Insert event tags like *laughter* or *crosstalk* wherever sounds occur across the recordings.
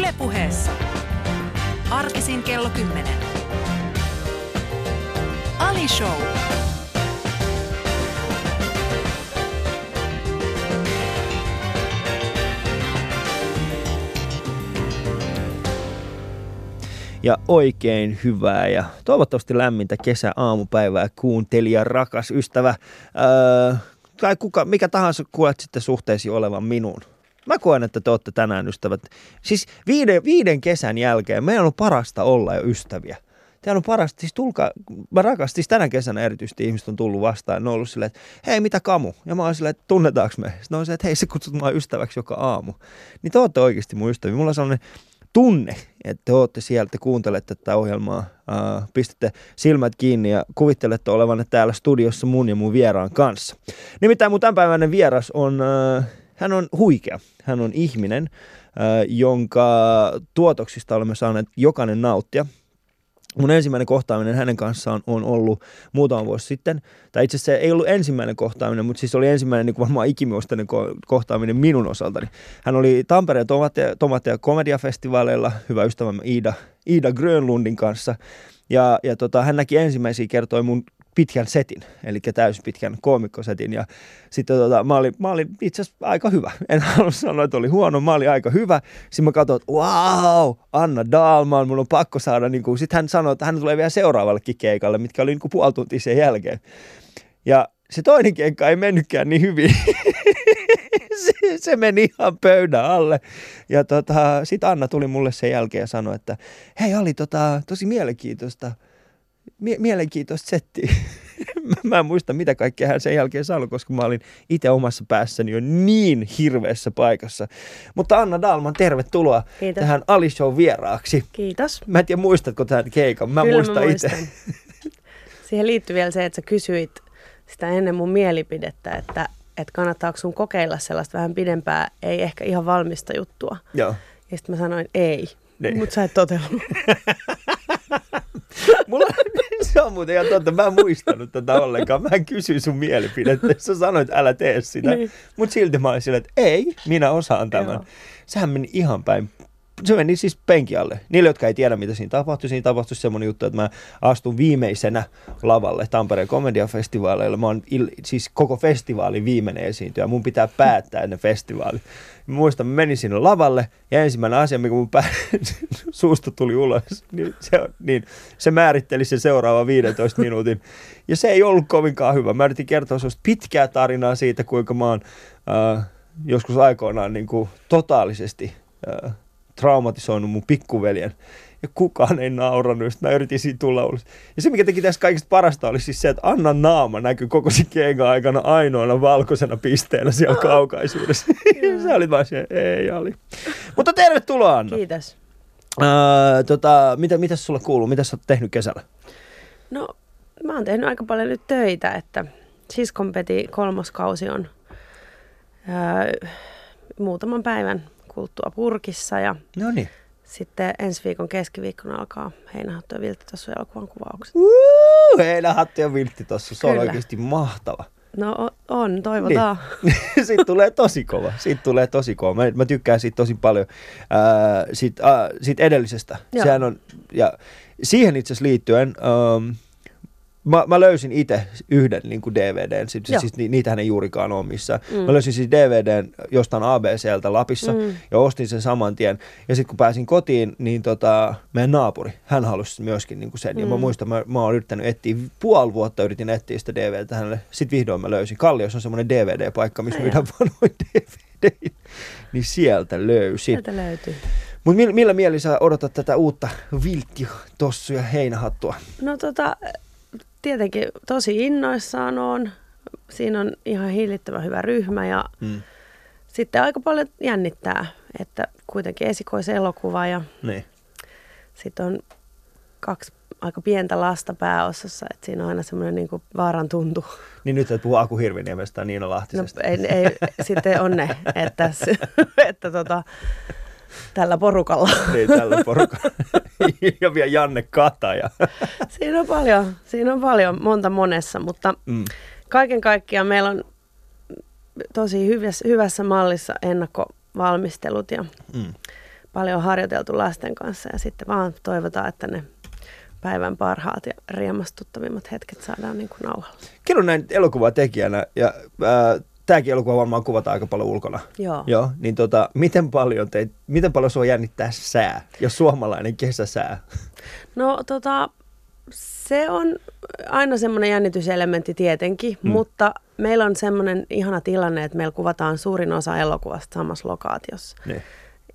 Ylepuheessa. Arkisin kello 10. Ali Show. ja oikein hyvää ja toivottavasti lämmintä kesä-aamupäivää kuuntelija, rakas ystävä öö, tai kuka, mikä tahansa koet sitten suhteesi olevan minuun. Mä koen, että te olette tänään ystävät. Siis viiden, viiden kesän jälkeen meidän on parasta olla jo ystäviä. Teillä on parasta, siis tulkaa, mä rakastin, siis tänä kesänä erityisesti ihmiset on tullut vastaan, ne on ollut silleen, että hei mitä kamu? Ja mä oon silleen, että tunnetaanko me? Sitten on se, että hei sä kutsut mua ystäväksi joka aamu. Niin te olette oikeasti mun ystäviä. Mulla on sellainen tunne, että te olette sieltä, kuuntelette tätä ohjelmaa, äh, pistätte silmät kiinni ja kuvittelette olevanne täällä studiossa mun ja mun vieraan kanssa. Nimittäin mun tämänpäiväinen vieras on, äh, hän on huikea, hän on ihminen, jonka tuotoksista olemme saaneet jokainen nauttia. Mun ensimmäinen kohtaaminen hänen kanssaan on ollut muutama vuosi sitten. Tai itse asiassa ei ollut ensimmäinen kohtaaminen, mutta siis oli ensimmäinen niin varmaan ikimuistainen kohtaaminen minun osaltani. Hän oli Tampereen Tomatia, Tomatia komediafestivaaleilla, hyvä ystävämme Iida, Iida Grönlundin kanssa. Ja, ja tota, hän näki ensimmäisiä kertoja mun pitkän setin, eli täyspitkän koomikkosetin. Ja sitten tota, mä, olin, mä olin itse asiassa aika hyvä. *laughs* En halua sanoa, että oli huono, mä olin aika hyvä. Sitten mä katsoin, että wow, Anna Dalman, mun on pakko saada. Niin kuin, sitten hän sanoi, että hän tulee vielä seuraavallekin keikalle, mitkä oli niin kuin puoli tuntia sen jälkeen. Ja se toinen keikka ei mennytkään niin hyvin. *laughs* se, se meni ihan pöydän alle. Ja tota, sitten Anna tuli mulle sen jälkeen ja sanoi, että hei oli tota, tosi mielenkiintoista – mie- mielenkiintoista settiä. *laughs* mä en muista, mitä kaikkea hän sen jälkeen sanoi, koska mä olin itse omassa päässäni jo niin hirveässä paikassa. Mutta Anna Dalman, tervetuloa Kiitos. tähän Ali Show vieraaksi. Kiitos. Mä en tiedä, muistatko tämän keikan? Mä Kyllä muistan mä itse. *laughs* Siihen liittyy vielä se, että sä kysyit sitä ennen mun mielipidettä, että, että kannattaako sun kokeilla sellaista vähän pidempää, ei ehkä ihan valmista juttua. Joo. Ja sitten mä sanoin ei, Niin. mutta sä et totellut. *laughs* Mulla, *laughs* se on muuten ihan totta, mä en muistanut tätä ollenkaan. Mä en kysy sun mielipidettä. Sä sanoit, että älä tee sitä. Niin. Mutta silti mä olin silleen, että ei, minä osaan tämän. Joo. Sehän meni ihan päin. Se meni siis penki alle. Niille, jotka ei tiedä, mitä siinä tapahtui, siinä tapahtui semmoinen juttu, että mä astun viimeisenä lavalle Tampereen komediafestivaaleilla. Mä oon il, siis koko festivaalin viimeinen esiintyjä. Mun pitää päättää ennen festivaali. Mä muistan, mä menin sinne lavalle ja ensimmäinen asia, mikä mun pää, *laughs* suusta tuli ulos, niin se, niin se määritteli sen seuraavan 15 *laughs* minuutin. Ja se ei ollut kovinkaan hyvä. Mä yritin kertoa sellaista pitkää tarinaa siitä, kuinka mä oon äh, joskus aikoinaan niin kuin totaalisesti äh, traumatisoinut mun pikkuveljen. Ja kukaan ei naurannut, sitten mä yritin siitä tulla ulos. Ja se, mikä teki tästä kaikista parasta, oli siis se, että Annan naama näkyi koko sen keikan aikana ainoana valkoisena pisteenä siellä kaukaisuudessa. *laughs* se oli vaan se, ei oli. Mutta tervetuloa Anna. Kiitos. Ää, tota, mitä, mitä sulla kuuluu? Mitä sä oot tehnyt kesällä? No, mä oon tehnyt aika paljon nyt töitä, että siskon peti kolmoskausi on ää, muutaman päivän kuluttua purkissa ja No niin. sitten ensi viikon keskiviikkona alkaa Heinähattu ja Vilttitossu elokuvan kuvaukset. Uh, heinähattu ja viltti tossa. Se on Kyllä. oikeasti mahtava. No on, toivotaan. Niin. *laughs* siitä tulee tosi kova. Siitä tulee tosi kova. Mä, mä tykkään siitä tosi paljon. Ää, siitä, ää, siitä edellisestä. Joo. Sehän on, ja siihen itse asiassa liittyen, ähm, mä, mä löysin itse yhden niin kuin DVDn, siis, Joo. siis ni, niitähän ei juurikaan ole missään. Mm. Mm. Mä löysin siis DVDn jostain ABCltä Lapissa Mm. ja ostin sen saman tien. Ja sitten kun pääsin kotiin, niin tota, meidän naapuri, hän halusi myöskin niin kuin sen. Ja mä Mm. muistan, mä, mä oon yrittänyt etsiä, puoli vuotta yritin etsiä sitä DVDtä hänelle. Sitten vihdoin mä löysin. Kalliossa on semmoinen DVD-paikka, missä myydään vanhoja DVD. Niin sieltä löysin. Sieltä löytyy. Mutta millä, millä mieli sä odotat tätä uutta viltti, tossu ja heinähattua? No tota, tietenkin tosi innoissaan on. Siinä on ihan hillittömän hyvä ryhmä ja Mm. sitten aika paljon jännittää, että kuitenkin esikoiselokuva ja Niin. sitten on kaksi aika pientä lasta pääosassa, että siinä on aina semmoinen niin vaaran tuntu. Niin nyt et puhu Aku Hirviniemestä ja Niina No, Lahtisesta. ei, ei, sitten on ne, että, *laughs* että tota, tällä porukalla. *laughs* Niin, tällä porukalla. ja vielä Janne Kataja. *laughs* Siinä on paljon, siinä on paljon, monta monessa, mutta Mm. kaiken kaikkiaan meillä on tosi hyvässä, hyvässä mallissa ennakkovalmistelut ja Mm. paljon harjoiteltu lasten kanssa ja sitten vaan toivotaan, että ne päivän parhaat ja riemastuttavimmat hetket saadaan niin kuin nauhalla. Kerro näin elokuvatekijänä, ja äh, tämäkin elokuva varmaan kuvataan aika paljon ulkona. Joo. Joo, niin tota, miten paljon, teit, miten paljon sua jännittää sää, jos suomalainen kesäsää? No tota, se on aina semmoinen jännityselementti tietenkin, mm. mutta meillä on semmoinen ihana tilanne, että meillä kuvataan suurin osa elokuvasta samassa lokaatiossa, Niin.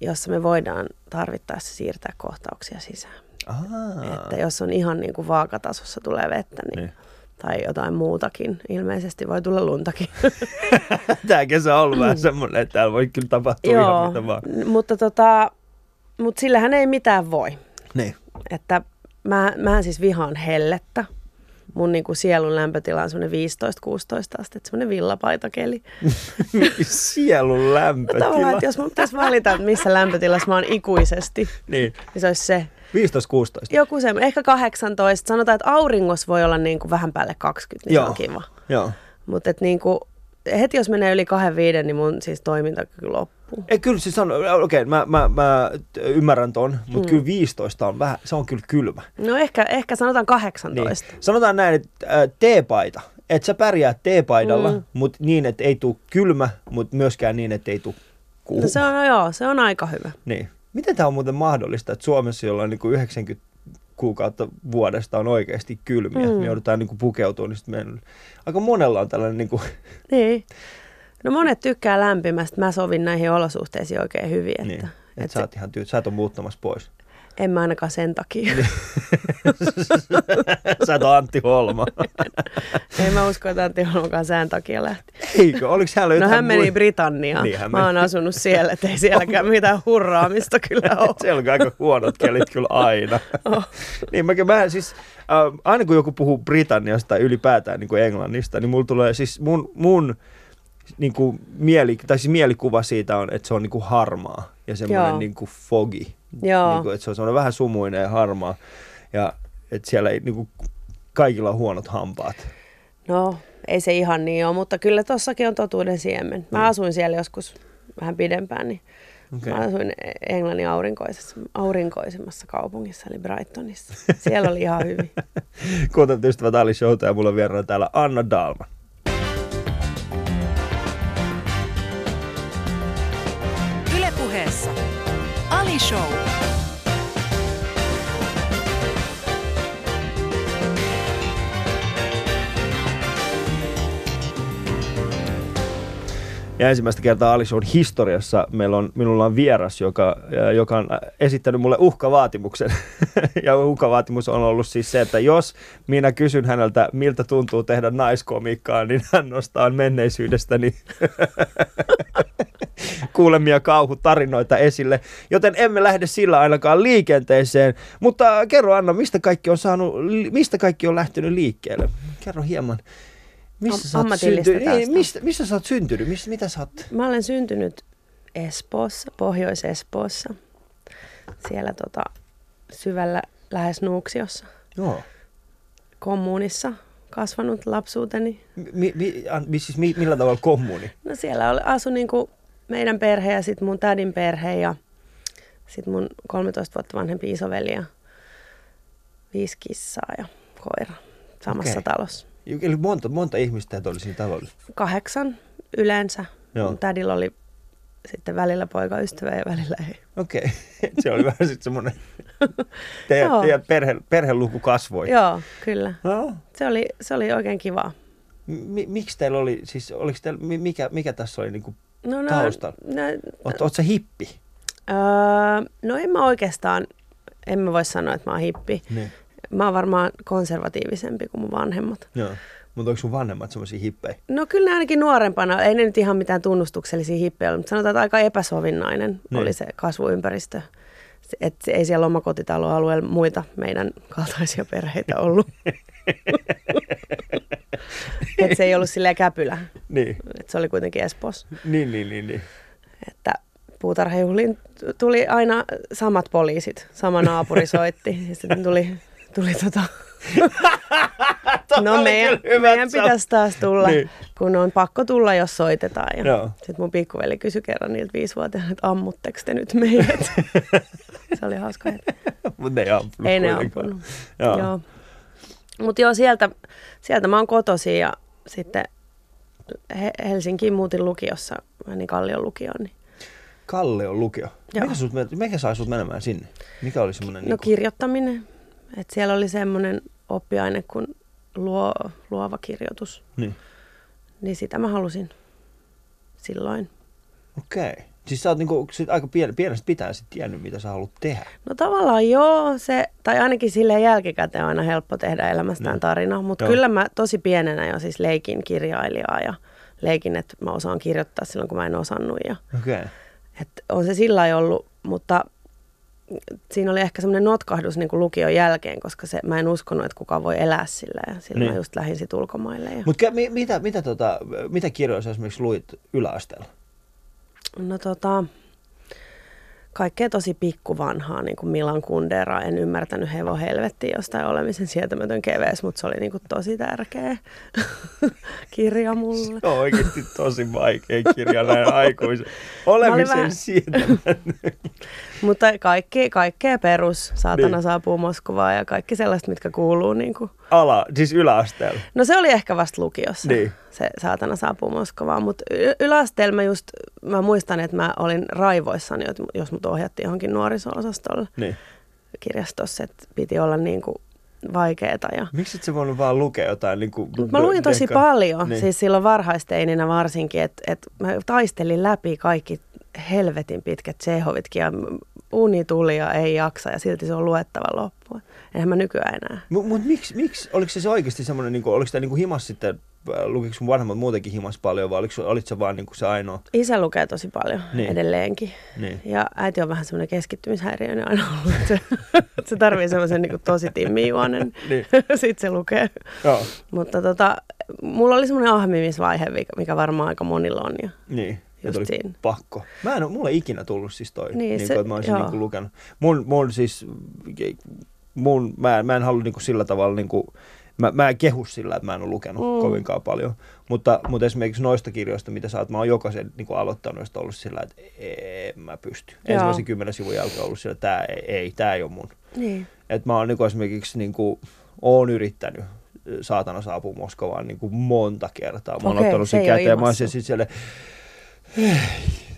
jossa me voidaan tarvittaessa siirtää kohtauksia sisään. Aa, Että jos on ihan niin kuin vaakatasossa tulee vettä niin, Niin. Tai jotain muutakin, ilmeisesti voi tulla luntakin. *laughs* Tämä kesä on ollut vähän semmoinen, että täällä voi kyllä tapahtua ihan Joo, mitä vaan. mutta, tota, mutta sillähän ei mitään voi. Niin. Että mä, mähän siis vihaan hellettä. Mun niin kuin sielun lämpötila on semmoinen 15-16 astetta, semmoinen villapaitakeli. *laughs* Sielun lämpötila. Tavallaan, että jos mun pitäisi valita, että missä lämpötilassa mä oon ikuisesti, Niin, niin se olisi se. 15-16. Joku se, ehkä 18. Sanotaan, että auringossa voi olla niin kuin vähän päälle 20, niin Joo. se on kiva. Joo. Mutta niin kuin, heti jos menee yli kahden viiden, niin mun siis toimintakyky loppuu. Ei, kyllä siis on, okei, okay, mä, mä, mä ymmärrän ton, mutta Mm. kyllä 15 on vähän, se on kyllä kylmä. No ehkä, ehkä sanotaan 18. Niin. Sanotaan näin, että äh, teepaita. Että sä pärjäät teepaidalla, Mm. mm. mutta niin, että ei tule kylmä, mutta myöskään niin, että ei tule kuuma. No se on, no joo, se on aika hyvä. Niin. Miten tämä on muuten mahdollista, että Suomessa, jolla on niin kuin 90 kuukautta vuodesta on oikeasti kylmiä, Mm. me joudutaan niin kuin pukeutumaan, niin sitten meidän, aika monella on tällainen, niin kuin, *laughs* Niin. No monet tykkää lämpimästä. Mä sovin näihin olosuhteisiin oikein hyvin. Että, niin, että että sä, oot ihan tyy- sä et ole muuttamassa pois. En mä ainakaan sen takia. Niin. *laughs* sä et Antti Holma. *laughs* Ei mä usko, että Antti Holmakaan sään takia lähti. Eikö? Oliko hänellä No jotain hän meni? Britanniaan. Niin, hän mä oon asunut siellä, että ei sielläkään *laughs* mitään hurraamista kyllä ole. Siellä on aika huonot kelit kyllä aina. Oh. niin mä, mä siis, äh, aina kun joku puhuu Britanniasta tai ylipäätään niin kuin Englannista, niin mulla tulee siis mun, mun niin kuin mieli, tai siis mielikuva siitä on, että se on niin kuin harmaa ja semmoinen Joo. niin kuin foggy. Joo. Niin kuin, että se on semmoinen vähän sumuinen ja harmaa. Ja että siellä ei niin kuin, kaikilla on huonot hampaat. No, ei se ihan niin ole, mutta kyllä tossakin on totuuden siemen. Mä Mm. asuin siellä joskus vähän pidempään, niin Okei. Mä asuin Englannin aurinkoisessa, aurinkoisimmassa kaupungissa, eli Brightonissa. *laughs* Siellä oli ihan hyvin. Kuuntelut ystävät Ali Showta ja mulla on vieraana täällä Anna Dalman. Show. Ja ensimmäistä kertaa Ali Shown historiassa meillä on, minulla on vieras, joka, ää, joka on esittänyt mulle uhkavaatimuksen. *laughs* ja uhkavaatimus on ollut siis se, että jos minä kysyn häneltä, miltä tuntuu tehdä naiskomiikkaa, niin hän nostaa menneisyydestäni *laughs* kuulemia kauhutarinoita esille. Joten emme lähde sillä ainakaan liikenteeseen. Mutta kerro Anna, mistä kaikki on, saanut, mistä kaikki on lähtenyt liikkeelle? Kerro hieman. Missä Am- sä oot syntynyt? Ei, mistä, missä sä oot syntynyt? Missä, mitä sä oot? Mä olen syntynyt Espoossa, Pohjois-Espoossa. Siellä tota, syvällä lähes Nuuksiossa, Joo. kommunissa kasvanut lapsuuteni. Mi, mi, mi, siis mi, millä tavalla kommuni? No siellä oli, asui niinku meidän perhe ja sitten mun tädin perhe ja sitten mun 13 vuotta vanhempi isoveli ja viisi kissaa ja koira samassa Okei. talossa. Eli monta, monta ihmistä oli siinä talolla. Kahdeksan yleensä. Joo. Tädillä oli sitten välillä poikaystävä ja välillä ei. Okei. Okay. *laughs* Se oli vähän sitten semmoinen, *laughs* teidän, teidän perhe, perheluku kasvoi. Joo, kyllä. No, Se oli, se oli oikein kivaa. mi, miksi teillä oli, siis oliko teillä, mi- mikä, mikä tässä oli, niin kuin, No, no, Tausta. No, oot, oot sä hippi? öö, no en mä oikeastaan, en mä voi sanoa, että mä oon hippi. Niin. Mä oon varmaan konservatiivisempi kuin mun vanhemmat. Joo. Mutta onko sun vanhemmat semmoisia hippejä? No kyllä ne ainakin nuorempana, ei ne nyt ihan mitään tunnustuksellisia hippejä ole, mutta sanotaan, että aika epäsovinnainen Niin. oli se kasvuympäristö. Että ei siellä omakotitaloalueella muita meidän kaltaisia perheitä ollut. *laughs* että se ei ollut silleen käpylä. Niin. Et se oli kuitenkin Espoossa. Niin, niin, niin, niin. Että puutarhajuhliin tuli aina samat poliisit, sama naapuri soitti. *laughs* Ja sitten tuli, tuli tota, *laughs* No meidän, meidän pitäisi taas tulla, Niin. niin. kun on pakko tulla, jos soitetaan. Ja sitten mun pikkuveli kysyi kerran niiltä viisivuotiailta, että ammutteko te nyt meidät? *laughs* Se oli hauska. Mutta ei ampunut Ei ne ampunut. Joo. Joo. Mutta joo, sieltä, sieltä mä oon kotoisin ja sitten He- Helsinkiin muutin lukiossa, menin Kallion lukioon. Niin. Kalle on lukio. Joo. Mikä, sut, mikä sai sut menemään sinne? Mikä oli semmoinen... No kirjoittaminen. Et siellä oli semmoinen oppiaine kuin luo, luova kirjoitus. Niin. Niin sitä mä halusin silloin. Okei. Okay. Siis sä oot niinku, sit aika pien, pienestä pitäen sit tiennyt, mitä sä haluat tehdä. No tavallaan joo, se, tai ainakin silleen jälkikäteen on aina helppo tehdä elämästään Niin. tarina, mutta kyllä mä tosi pienenä jo siis leikin kirjailijaa ja leikin, että mä osaan kirjoittaa silloin, kun mä en osannut. Ja, Okei. Okay. et on se sillä ollut, mutta siinä oli ehkä semmoinen notkahdus niin kuin lukion jälkeen, koska se, mä en uskonut, että kukaan voi elää sillä ja silloin Niin. mä just lähdin sit ulkomaille. Ja, Mutta mi, mitä, mitä, tota, mitä kirjoja sä esimerkiksi luit yläasteella? no tota, kaikkea tosi pikkuvanhaa, niin kuin Milan Kundera. En ymmärtänyt hevo helvettiä jostain olemisen sietämätön keveys, mutta se oli niin kuin tosi tärkeä *laughs* kirja mulle. Se on oikeasti tosi vaikea kirja näin aikuisen. Olemisen vähän- sietämään. Mutta kaikki, kaikkea perus, saatana Niin. saapuu Moskovaan ja kaikki sellaiset, mitkä kuuluu. Niin kuin. Ala, siis yläasteella. No se oli ehkä vasta lukiossa, Niin. Se saatana saapuu Moskovaan. Mutta yläasteella mä just, mä muistan, että mä olin raivoissani, että jos mut ohjattiin johonkin nuoriso-osastolle Niin. kirjastossa, että piti olla niin kuin vaikeeta. Ja... Miksi et sä voinut vaan lukea jotain niin kuin mä luin tosi paljon, Niin. niin. siis silloin varhaisteininä varsinkin, että et mä taistelin läpi kaikki helvetin pitkät Tsehovitkin ja uni tuli ja ei jaksa ja silti se on luettava loppuun. Eihän mä nykyään enää. Mutta mut miksi, miksi, oliko se, se oikeasti semmoinen, niin oliko tämä niin himas sitten, äh, lukiko sun vanhemmat muutenkin himas paljon vai oliko, olit sä vaan niin se ainoa? Isä lukee tosi paljon Niin. edelleenkin. Niin. Ja äiti on vähän semmoinen keskittymishäiriöinen aina ollut, että se, se tarvii semmoisen niin tosi timmijuonen. *laughs* Niin. *laughs* Sitten se lukee. Joo, Mutta tota, mulla oli semmoinen ahmimisvaihe, mikä- mikä varmaan aika monilla on. Ja niin. Just oli siinä. pakko. Mä en ole, mulla ei ikinä tullut siis toi, niin, Niin, se- kuin, että mä olisin niin kuin lukenut. Mun, mun siis, mun, mä, mä en halua niin kuin sillä tavalla, niin kuin, mä, mä en kehu sillä, että mä en ole lukenut mm. Kovinkaan paljon. Mutta, mutta esimerkiksi noista kirjoista, mitä sä oot, mä oon jokaisen niin kuin aloittanut, josta ollut sillä, että en mä pysty. Joo. Ensimmäisen kymmenen sivun jälkeen ollut sillä, että tää ei, ei tää ei ole mun. niin. Et mä oon niin kuin esimerkiksi niin kuin, oon yrittänyt saatana saapuu Moskovaan niin kuin monta kertaa. Mä oon Okei, ottanut se sen käteen ja mä oon siellä siellä,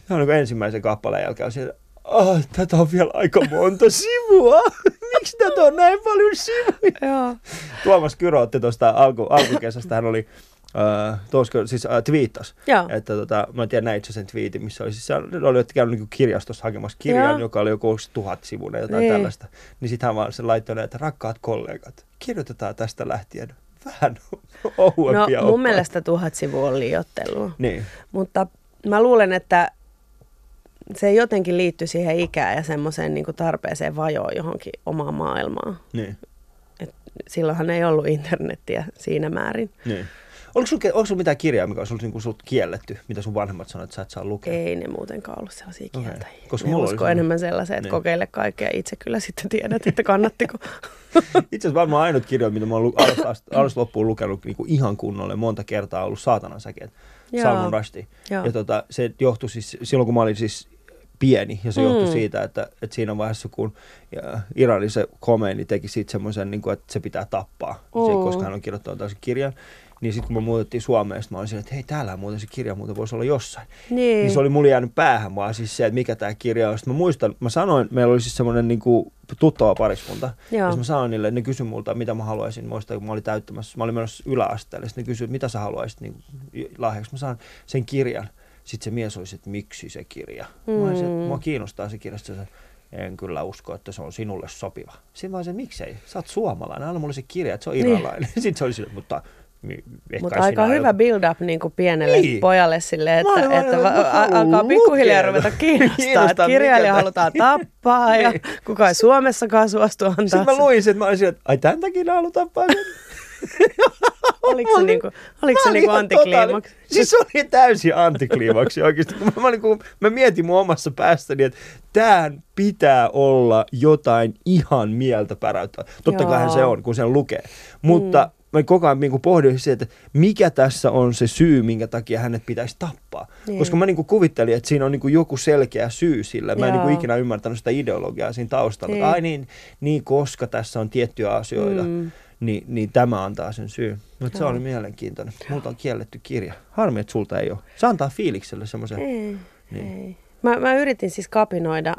On niin ensimmäisen kappaleen jälkeen siellä, ah, tätä on vielä aika monta sivua. *laughs* Miksi tätä on näin paljon sivuja? Joo. Tuomas Kyrö otti tuosta alku, alkukesästä, hän oli, äh, tuosko, siis äh, twiittas, Joo. että tota, mä en tiedä näit sen twiitin, missä oli, siis oli käynyt niin kirjastossa hakemassa kirjan, Joo. joka oli joku tuhat sivuinen jotain Niin. tällaista. Niin sitten hän vaan se laittoi, että rakkaat kollegat, kirjoitetaan tästä lähtien vähän *laughs* No ohuempia mun oppaita. mielestä tuhat sivua on liiottelua. Niin, Mutta mä luulen, että se jotenkin liittyy siihen ikään ja semmoiseen niin tarpeeseen vajoa johonkin omaan maailmaan. niin, Silloinhan ei ollut internettiä siinä määrin. niin. Oliko sulla, oliko sulla mitään kirjaa, mikä olisi niin sut kielletty, mitä sun vanhemmat sanoivat, että sä et saa lukea? Ei ne muutenkaan ollut sellaisia kieltäjiä. Koska ne mulla usko enemmän sellaiseen, että Niin. kokeile kaikkea. Itse kyllä sitten tiedät, että kannattiko. *laughs* Itse asiassa varmaan ainut kirja, mitä mä oon lu- alusta, alusta loppuun lukenut niin kuin ihan kunnolle monta kertaa, on ollut Saatanan säkeet, Joo. Salman Rushdie. Joo. Ja tota, se johtui siis, silloin kun mä olin siis pieni, ja se johtui Mm. siitä, että, että siinä vaiheessa, kun Iranin se Khomeini teki siitä semmoisen, niin kuin, että se pitää tappaa, se, Mm. koska hän on kirjoittanut tällaisen kirjan, niin sitten kun me muutettiin Suomeen, sit mä olin silleen, että hei, täällä muuten se kirja muuten voisi olla jossain. Niin. Niin se oli mulle jäänyt päähän vaan siis se, että mikä tämä kirja on. Sitten mä muistan, mä sanoin, meillä oli siis semmoinen niin kuin tuttava pariskunta. Joo. Ja mä sanoin niille, että ne kysyi multa, mitä mä haluaisin. Mä muistan, kun mä olin täyttämässä, mä olin menossa yläasteelle. Sitten ne kysyi, mitä sä haluaisit niin lahjaksi. Mä sanoin sen kirjan. Sitten se mies olisi, että miksi se kirja. Mm. Mä olisin, että mua kiinnostaa se kirja. Sitten en kyllä usko, että se on sinulle sopiva. Sitten vaan se, miksei? Sä oot suomalainen, anna mulle se kirja, että se on Niin. iranilainen. *laughs* Sitten se oli sille, mutta Mutta kai aika hyvä ajat- build-up niin kuin pienelle Niin. pojalle sille, Mä että, vaan, että että mä a- haluan alkaa pikkuhiljaa ruveta kiinnostaa, Kiinnostaa, että kirjailija halutaan tappaa ja Niin. kuka ei Suomessakaan suostu antaa. Sitten mä luin sen, että mä olisin, että ai tämän takia ne haluaa tappaa sen. *laughs* Oliko se, niinku, oliko se Mä niinku antikliimaksi? totaalinen- Siis se oli täysin antikliimaksi oikeasti. Mä, mä, niin kuin, mä mietin mun omassa päässäni, että tämän pitää olla jotain ihan mieltä päräyttävää. Totta kai se on, kun sen lukee. Mutta mm. Mä koko ajan niin pohdin se, että mikä tässä on se syy, minkä takia hänet pitäisi tappaa. Niin. Koska mä niin kuin kuvittelin, että siinä on niin kuin joku selkeä syy sille. Mä en niin kuin Joo. ikinä ymmärtänyt sitä ideologiaa siinä taustalla. Niin. Ai niin, niin, koska tässä on tiettyjä asioita, Mm. niin, niin tämä antaa sen syyn. Mutta se Joo. oli mielenkiintoinen. Multa on kielletty kirja. Harmi, että sulta ei ole. Se antaa fiilikselle semmoisen. Ei, Niin. ei. Mä, mä yritin siis kapinoida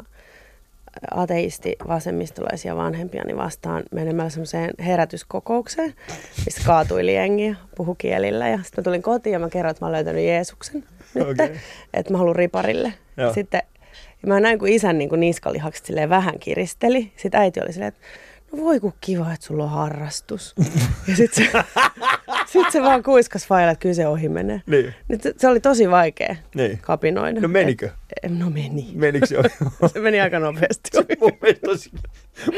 ateisti vasemmistolaisia vanhempiani vastaan menemällä semmoiseen herätyskokoukseen, missä kaatuili jengi ja puhu kielillä. Ja sitten mä tulin kotiin ja mä kerroin, että mä oon löytänyt Jeesuksen nyt, okay. että mä haluan riparille. Joo. Sitten ja mä näin, kun isän niin kuin niskalihakset silleen vähän kiristeli. Sitten äiti oli silleen, että no voi kun kiva, että sulla on harrastus. *laughs* ja sitten se, sit se vaan kuiskas failla, että kyllä se ohi menee. Niin. Nyt se- se oli tosi vaikea Niin. kapinoida. No menikö? Et, no meni. Menikö se? *laughs* Se meni aika nopeasti. Se mun tosi...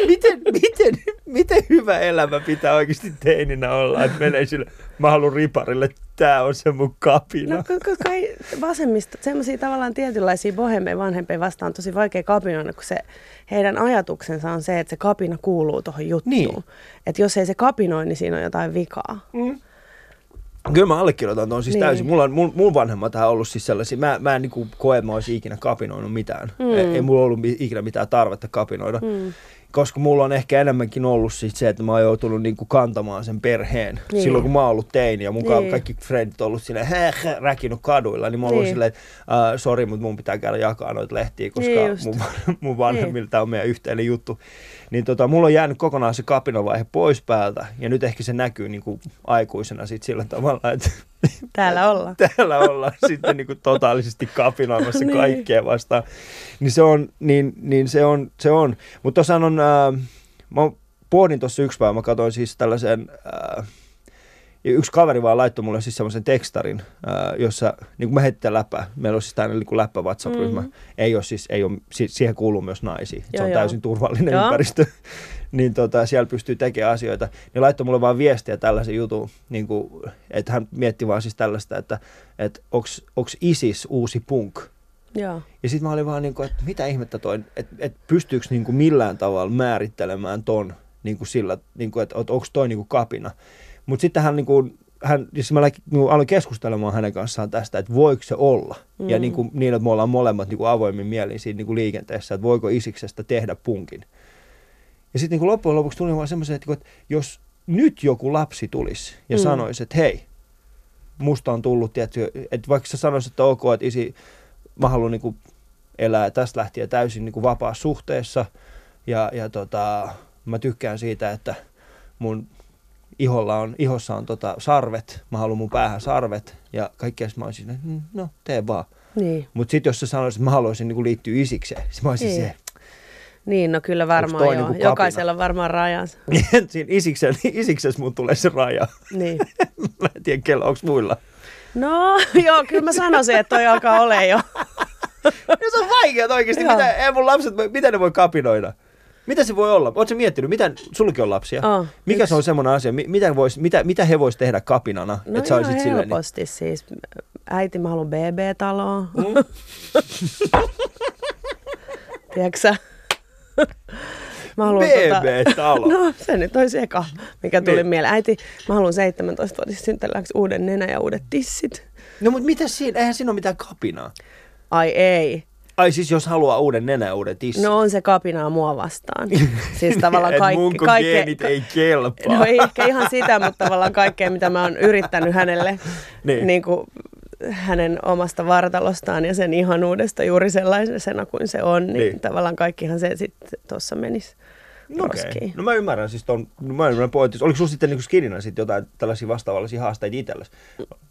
miten, miten, miten hyvä elämä pitää oikeasti teininä olla, että menee sille, mä haluan riparille, tää on se mun kapina. No, ko- koska ei vasemmista, semmoisia tavallaan tietynlaisia bohemmeja vanhempia vastaan on tosi vaikea kapinoida, kun se heidän ajatuksensa on se, että se kapina kuuluu tuohon juttuun. Niin. Että jos ei se kapinoi, niin siinä on jotain vikaa. Kyllä mä allekirjoitan tuon siis Niin. täysin. Mulla on, mun, mun vanhemmat on ollut siis sellaisia, mä, mä en niin koe, että mä olisin ikinä kapinoinut mitään. Mm. Ei, ei mulla ollut ikinä mitään tarvetta kapinoida. Mm. Koska mulla on ehkä enemmänkin ollut sit se, että mä oon joutunut niinku kantamaan sen perheen. Niin. Niin. Silloin kun mä oon ollut teini ja mun Niin. niin. kaikki frendit on ollut silleen räkinyt kaduilla, niin mä oon ollut Niin. silleen, että sori, mutta mun pitää käydä jakaa noita lehtiä, koska Niin niin just. mun, *laughs* mun vanhemmilta on meidän yhteinen juttu. Niin tota, mulla on jäänyt kokonaan se kapinovaihe pois päältä ja nyt ehkä se näkyy niinku aikuisena sit sillä tavalla, että *laughs* Täällä *laughs* ollaan. täällä ollaan *laughs* sitten niin kuin totaalisesti kapinoimassa Niin. niin. kaikkea vastaan. Niin se on, niin, niin se on, se on. Mutta tuossa on, äh, mä pohdin tuossa yksi päivä, mä katsoin siis tällaisen, äh, yksi kaveri vaan laittoi mulle siis semmoisen tekstarin, äh, jossa niin kuin me heitetään läppää. Meillä on siis tämmöinen niin kuin läppä WhatsApp-ryhmä. Mm. Ei ole siis, ei ole, si- siihen kuuluu myös naisia. se Joo, on joo. täysin turvallinen Joo. ympäristö. *laughs* niin tota, siellä pystyy tekemään asioita. Niin laittoi mulle vaan viestiä tällaisen jutun, niin kuin, että hän mietti vaan siis tällaista, että, että onko ISIS uusi punk? Joo. Ja sitten mä olin vaan niin kuin, että mitä ihmettä toi, että, että pystyykö niin kuin millään tavalla määrittelemään ton niin kuin sillä, niin kuin, että, että onko toi niin kuin kapina. Mutta sitten hän, niin kuin, hän, jos mä läk- niin aloin keskustelemaan hänen kanssaan tästä, että voiko se olla. Mm. Ja niin, kuin, niin, että me ollaan molemmat niin kuin avoimin mielin siinä niin kuin liikenteessä, että voiko Isiksestä tehdä punkin. Ja sitten niin loppujen lopuksi tuli vaan semmoisen, että, että jos nyt joku lapsi tulisi ja Mm. sanoisi, että hei, musta on tullut, tietty, että vaikka sä sanoisit, että ok, että isi, mä haluan niin elää tästä lähtien täysin niin vapaa suhteessa ja, ja tota, mä tykkään siitä, että mun iholla on, ihossa on tota sarvet, mä haluan mun päähän sarvet ja kaikkea, mä olisin, että "Mm, no tee vaan. Niin. Mutta sitten jos sä sanoisit, että mä haluaisin niin liittyä isikseen, sit mä olisin Niin. se, Niin, no kyllä varmaan toi joo. niinku kapina? Jokaisella on varmaan rajansa. *laughs* siinä isiksen, isiksessä mun tulee se raja. Niin. *laughs* mä en tiedä, kello, onko muilla. No, *laughs* joo, kyllä mä sanoisin, että toi alkaa ole jo. Ja se on vaikea oikeasti. Joo. Mitä, ei mun lapset, mitä ne voi kapinoida? Mitä se voi olla? Oletko miettinyt, mitä, sullakin on lapsia? On, Mikä yksi. se on semmoinen asia, mi- mitä, vois, mitä, mitä he vois tehdä kapinana? No että ihan olisit silleen, niin, helposti siis. Äiti, mä haluan BB-taloa. Mm. *laughs* Tiedätkö sä? Mä haluan tota- BB-talo. *laughs* No se nyt olisi eka, mikä tuli Niin. mieleen. Äiti, mä haluan 17-vuotias synttäläksi uuden nenä ja uudet tissit. No mutta mitä siinä? Eihän siinä ole mitään kapinaa. Ai ei. Ai siis jos haluaa uuden nenä uuden tissin. No on se kapinaa mua vastaan. *laughs* Siis tavallaan kaikki... mun kaikke, geenit ei kelpaa. *laughs* No ei ehkä ihan sitä, mutta tavallaan kaikkea, mitä mä oon yrittänyt hänelle Niin. niin. kuin hänen omasta vartalostaan ja sen ihanuudesta juuri sellaisena kuin se on, niin, Niin. niin. tavallaan kaikkihan se sitten tuossa menisi No okei. roskiin. No mä ymmärrän siis ton, no mä ymmärrän pointti. Oliko sulla sitten niinku skinina sitten jotain tällaisia vastaavallisia haasteita itsellesi?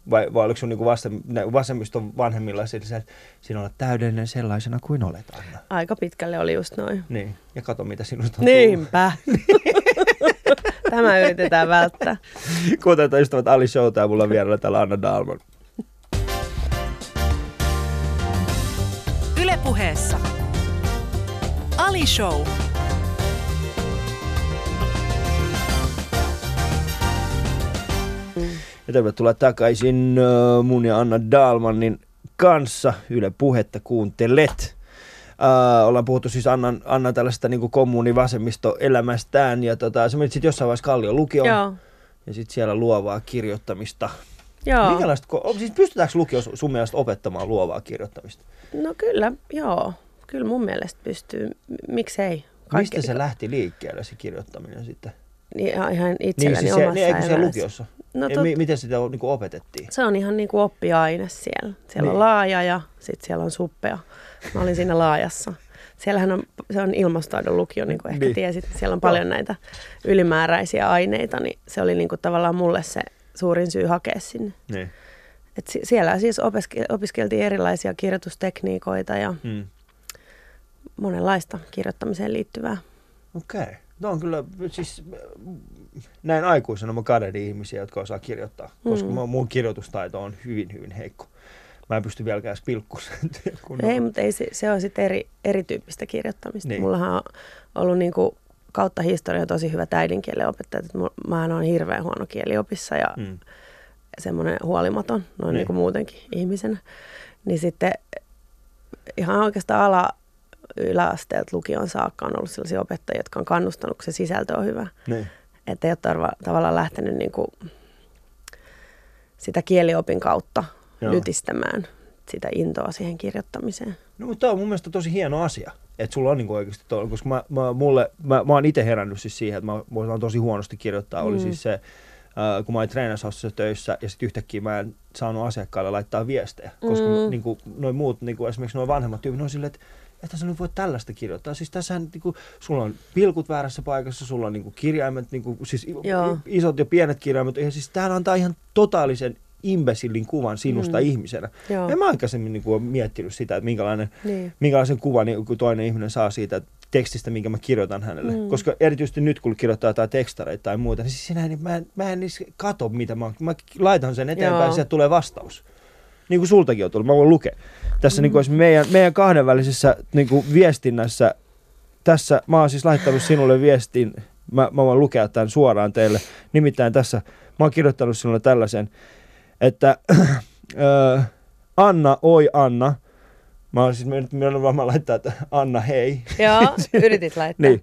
Vai, vai oliko sun niinku vasem, vasemmiston vanhemmilla sillä että sinä olet täydellinen sellaisena kuin olet, Anna? Aika pitkälle oli just noin. Niin, ja kato mitä sinusta on tullut. Niinpä. *laughs* *laughs* Tämä yritetään välttää. Kuunteletaan ystävät Ali Showta ja mulla on vieraana täällä Anna Dalman. Ylepuheessa Ali Show. Ja tervetuloa takaisin äh, mun ja Anna Dalmanin kanssa. Yle Puhetta kuuntelet. Äh, ollaan puhuttu siis Annan, Annan tällaista niin kommuni vasemmisto elämästään ja tota, sä menit sitten jossain vaiheessa Kallion lukioon. Joo. ja sitten siellä luovaa kirjoittamista. Joo. Minkälaista, siis pystytäänkö lukiossa sun mielestä opettamaan luovaa kirjoittamista? No kyllä, joo. Kyllä mun mielestä pystyy. Miksei? Mistä se lähti liikkeelle se kirjoittaminen sitten? Niin, ihan- ihan itselläni siis omassa se, niin, eikö elämässä. lukiossa? No tot, mi- miten sitä niin kuin opetettiin? se on ihan niin kuin oppiaine siellä. Siellä Niin. on laaja ja sitten siellä on suppea. Mä olin siinä laajassa. Siellähän on, se on ilmastoidon lukio, niin kuin ehkä Niin. tiesit. Siellä on paljon näitä ylimääräisiä aineita, niin se oli niin kuin tavallaan mulle se suurin syy hakea sinne. Niin. Et si- siellä siis opeske- opiskeltiin erilaisia kirjoitustekniikoita ja Mm. monenlaista kirjoittamiseen liittyvää. Okei. Okay. No on kyllä, siis näin aikuisena mä kadedin ihmisiä, jotka osaa kirjoittaa, koska Mm. mun kirjoitustaito on hyvin, hyvin heikko. Mä en pysty vieläkään spilkkusen. *laughs* Ei, mutta ei, se, se on sitten eri, erityyppistä kirjoittamista. Niin. Mullahan on ollut niin kuin kautta historia tosi hyvät äidinkielen opettajat. että mu- Mähän on hirveän huono kieliopissa ja. Mm. semmoinen huolimaton noin Niin. niin. kuin muutenkin ihmisenä. Niin sitten ihan oikeastaan ala yläasteelta lukion saakka on ollut sellaisia opettajia, jotka on kannustanut, kun se sisältö on hyvä. Niin. Että ei ole tarva, tavallaan lähtenyt niin kuin sitä kieliopin kautta Joo. Lytistämään sitä intoa siihen kirjoittamiseen. No, mutta tämä on mun mielestä tosi hieno asia, että sulla on niinku oikeasti tuolla, koska mä, mä, mulle, mä, mä oon itse herännyt siis siihen, että mä, osaan tosi huonosti kirjoittaa. Mm. Oli siis se, äh, kun mä olin treenaushaussissa töissä ja sitten yhtäkkiä mä en saanut asiakkaille laittaa viestejä, koska mm. Mm. niinku, noin muut, niinku, esimerkiksi noin vanhemmat tyypit, ne on silleen, että että sä nyt voit tällaista kirjoittaa. Siis tässähän niinku, sulla on pilkut väärässä paikassa, sulla on niinku, kirjaimet, niinku, siis i- Joo. isot ja pienet kirjaimet. Ja siis täällä antaa ihan totaalisen imbesillin kuvan sinusta mm. Ihmisenä. Joo, En mä aikaisemmin niin kuin, ole miettinyt sitä, että minkälainen, niin. minkälaisen kuvan niin, toinen ihminen saa siitä tekstistä, minkä mä kirjoitan hänelle. Mm. Koska erityisesti nyt, kun kirjoittaa jotain tekstareita tai muuta, niin siis sinä, niin mä, en, mä en niissä kato, mitä mä, mä laitan sen eteenpäin ja Joo. sieltä tulee vastaus. Niin kuin sultakin on tullut, mä voin lukea. Tässä mm. niin kuin, meidän, meidän kahdenvälisessä niin kuin viestinnässä, tässä mä oon siis laittanut sinulle viestin, mä, mä voin lukea tämän suoraan teille. Nimittäin tässä, mä oon kirjoittanut sinulle tällaisen, että *clears throat* ö, Anna, oi Anna, Mä oon siis mennyt varmaan laittaa, että Anna hei. Joo, *laughs* yritit laittaa. Niin.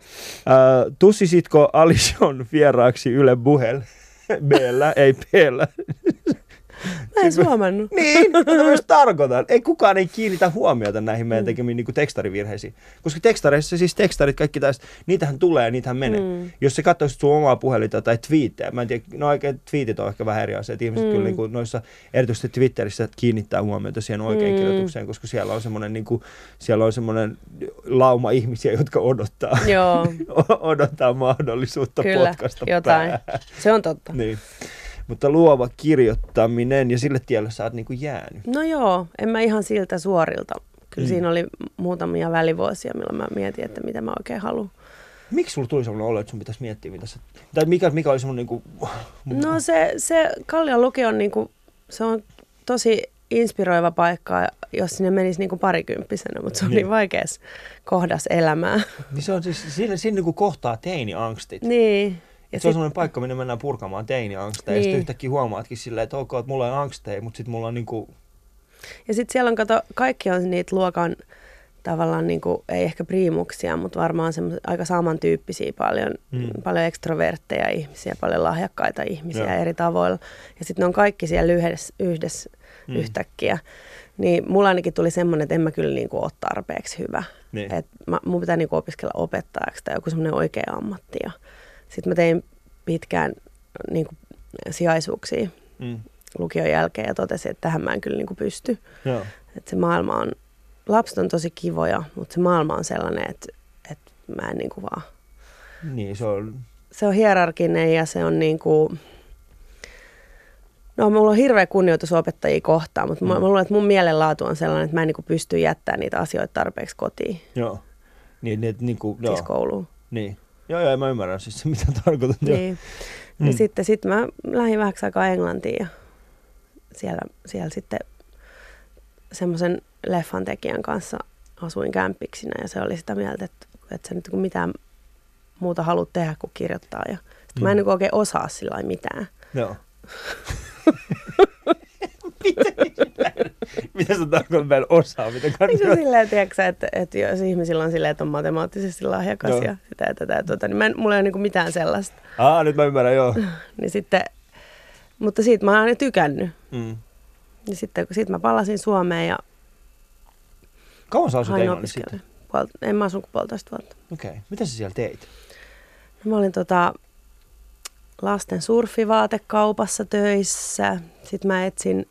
Äh, tussisitko Alison vieraaksi Yle Buhel? *laughs* b ei p *laughs* *laughs* Mä en huomannut. Niin, tätä *laughs* myös tarkoitan. Ei kukaan ei kiinnitä huomiota näihin meidän Mm. tekemiin niin tekstarivirheisiin. Koska tekstareissa siis tekstarit, kaikki tästä, niitähän tulee ja niitähän menee. Mm. Jos sä katsoisit sun omaa puhelinta tai twiittejä, mä en tiedä, no oikein twiitit on ehkä vähän eri asia, että ihmiset mm. Mm. kyllä niin kuin noissa, erityisesti Twitterissä kiinnittää huomiota siihen oikein Mm. kirjoitukseen, koska siellä on semmoinen, niin kuin, siellä on semmoinen lauma ihmisiä, jotka odottaa, Joo, *laughs* odottaa mahdollisuutta Kyllä, potkasta jotain. päähän. se on totta. Niin. Mutta luova kirjoittaminen ja sille tielle sä oot niin kuin jäänyt. No joo, en mä ihan siltä suorilta. Kyllä Mm. siinä oli muutamia välivuosia, milloin mä mietin, että mitä mä oikein haluan. Miksi sulla tuli sellainen olo, että sun pitäisi miettiä, mitä sä... Tai mikä, mikä oli semmoinen niin kuin... No se, se Kallion lukio on, niinku, se on tosi inspiroiva paikka, jos sinne menisi niinku parikymppisenä, mutta se on Niin. niin, niin vaikeas kohdas elämää. Niin se on siis, siinä, siinä niin kuin kohtaa teini-angstit. niin. Ja se on semmoinen paikka, minne mennään purkamaan teini-angsteja. Ja Niin. sitten yhtäkkiä huomaatkin silleen, että ok, että mulla on angsteja, mutta sitten mulla on niinku... Ja sitten siellä on, kato, kaikki on niitä luokan tavallaan, niin kuin, ei ehkä priimuksia, mutta varmaan semmoisia aika samantyyppisiä paljon, Mm. paljon ekstrovertteja ihmisiä, paljon lahjakkaita ihmisiä Joo. eri tavoilla. Ja sitten ne on kaikki siellä yhdessä, yhdessä Mm. yhtäkkiä. Niin mulla ainakin tuli semmoinen, että en mä kyllä niin kuin ole tarpeeksi hyvä. Niin. Et mä, mun pitää niin kuin opiskella opettajaksi tai joku semmoinen oikea ammatti. Sitten mä tein pitkään niin kuin sijaisuuksia Mm. lukion jälkeen ja totesin, että tähän mä en kyllä niin kuin pysty. Joo. Että se maailma on, lapset on tosi kivoja, mutta se maailma on sellainen, että, että mä en niin kuin vaan, Niin, se on... se on hierarkinen ja se on niin kuin, no mulla on hirveä kunnioitus opettajia kohtaan, mutta mm. mä, mä luulen, että mun mielenlaatu on sellainen, että mä en niin kuin pysty jättämään niitä asioita tarpeeksi kotiin, Joo. Niin, niin, niin kuin, joo. joo. siis kouluun. Niin. Joo, joo, mä ymmärrän siis se, mitä *laughs* tarkoitat. Niin. Mm. Ja sitten sit mä lähdin vähäksi aikaa Englantiin ja siellä, siellä sitten semmoisen leffan tekijän kanssa asuin kämppiksinä ja se oli sitä mieltä, että, että sä nyt kun mitään muuta haluat tehdä kuin kirjoittaa. Ja sitten mä en Mm. niin oikein osaa sillä mitään. Joo. *laughs* miten, Mitä sä tarkoitat, en osaa, mitä kannattaa? silleen, tiedätkö, että, että jos ihmisillä on silleen, että on matemaattisesti lahjakas Joo. ja sitä ja tätä, ja tuota, niin mä en, mulla ei ole niin mitään sellaista. Aa, nyt mä ymmärrän, joo. *laughs* Niin sitten, mutta siitä mä oon tykännyt. Mm. Niin sitten kun siitä mä palasin Suomeen ja Kauan sä asut Englannissa sitten? Puol- en mä asun kuin puolitoista vuotta. Okei. Okay. Mitä sä siellä teit? No, mä olin tota, lasten surffivaatekaupassa töissä. Sitten mä etsin,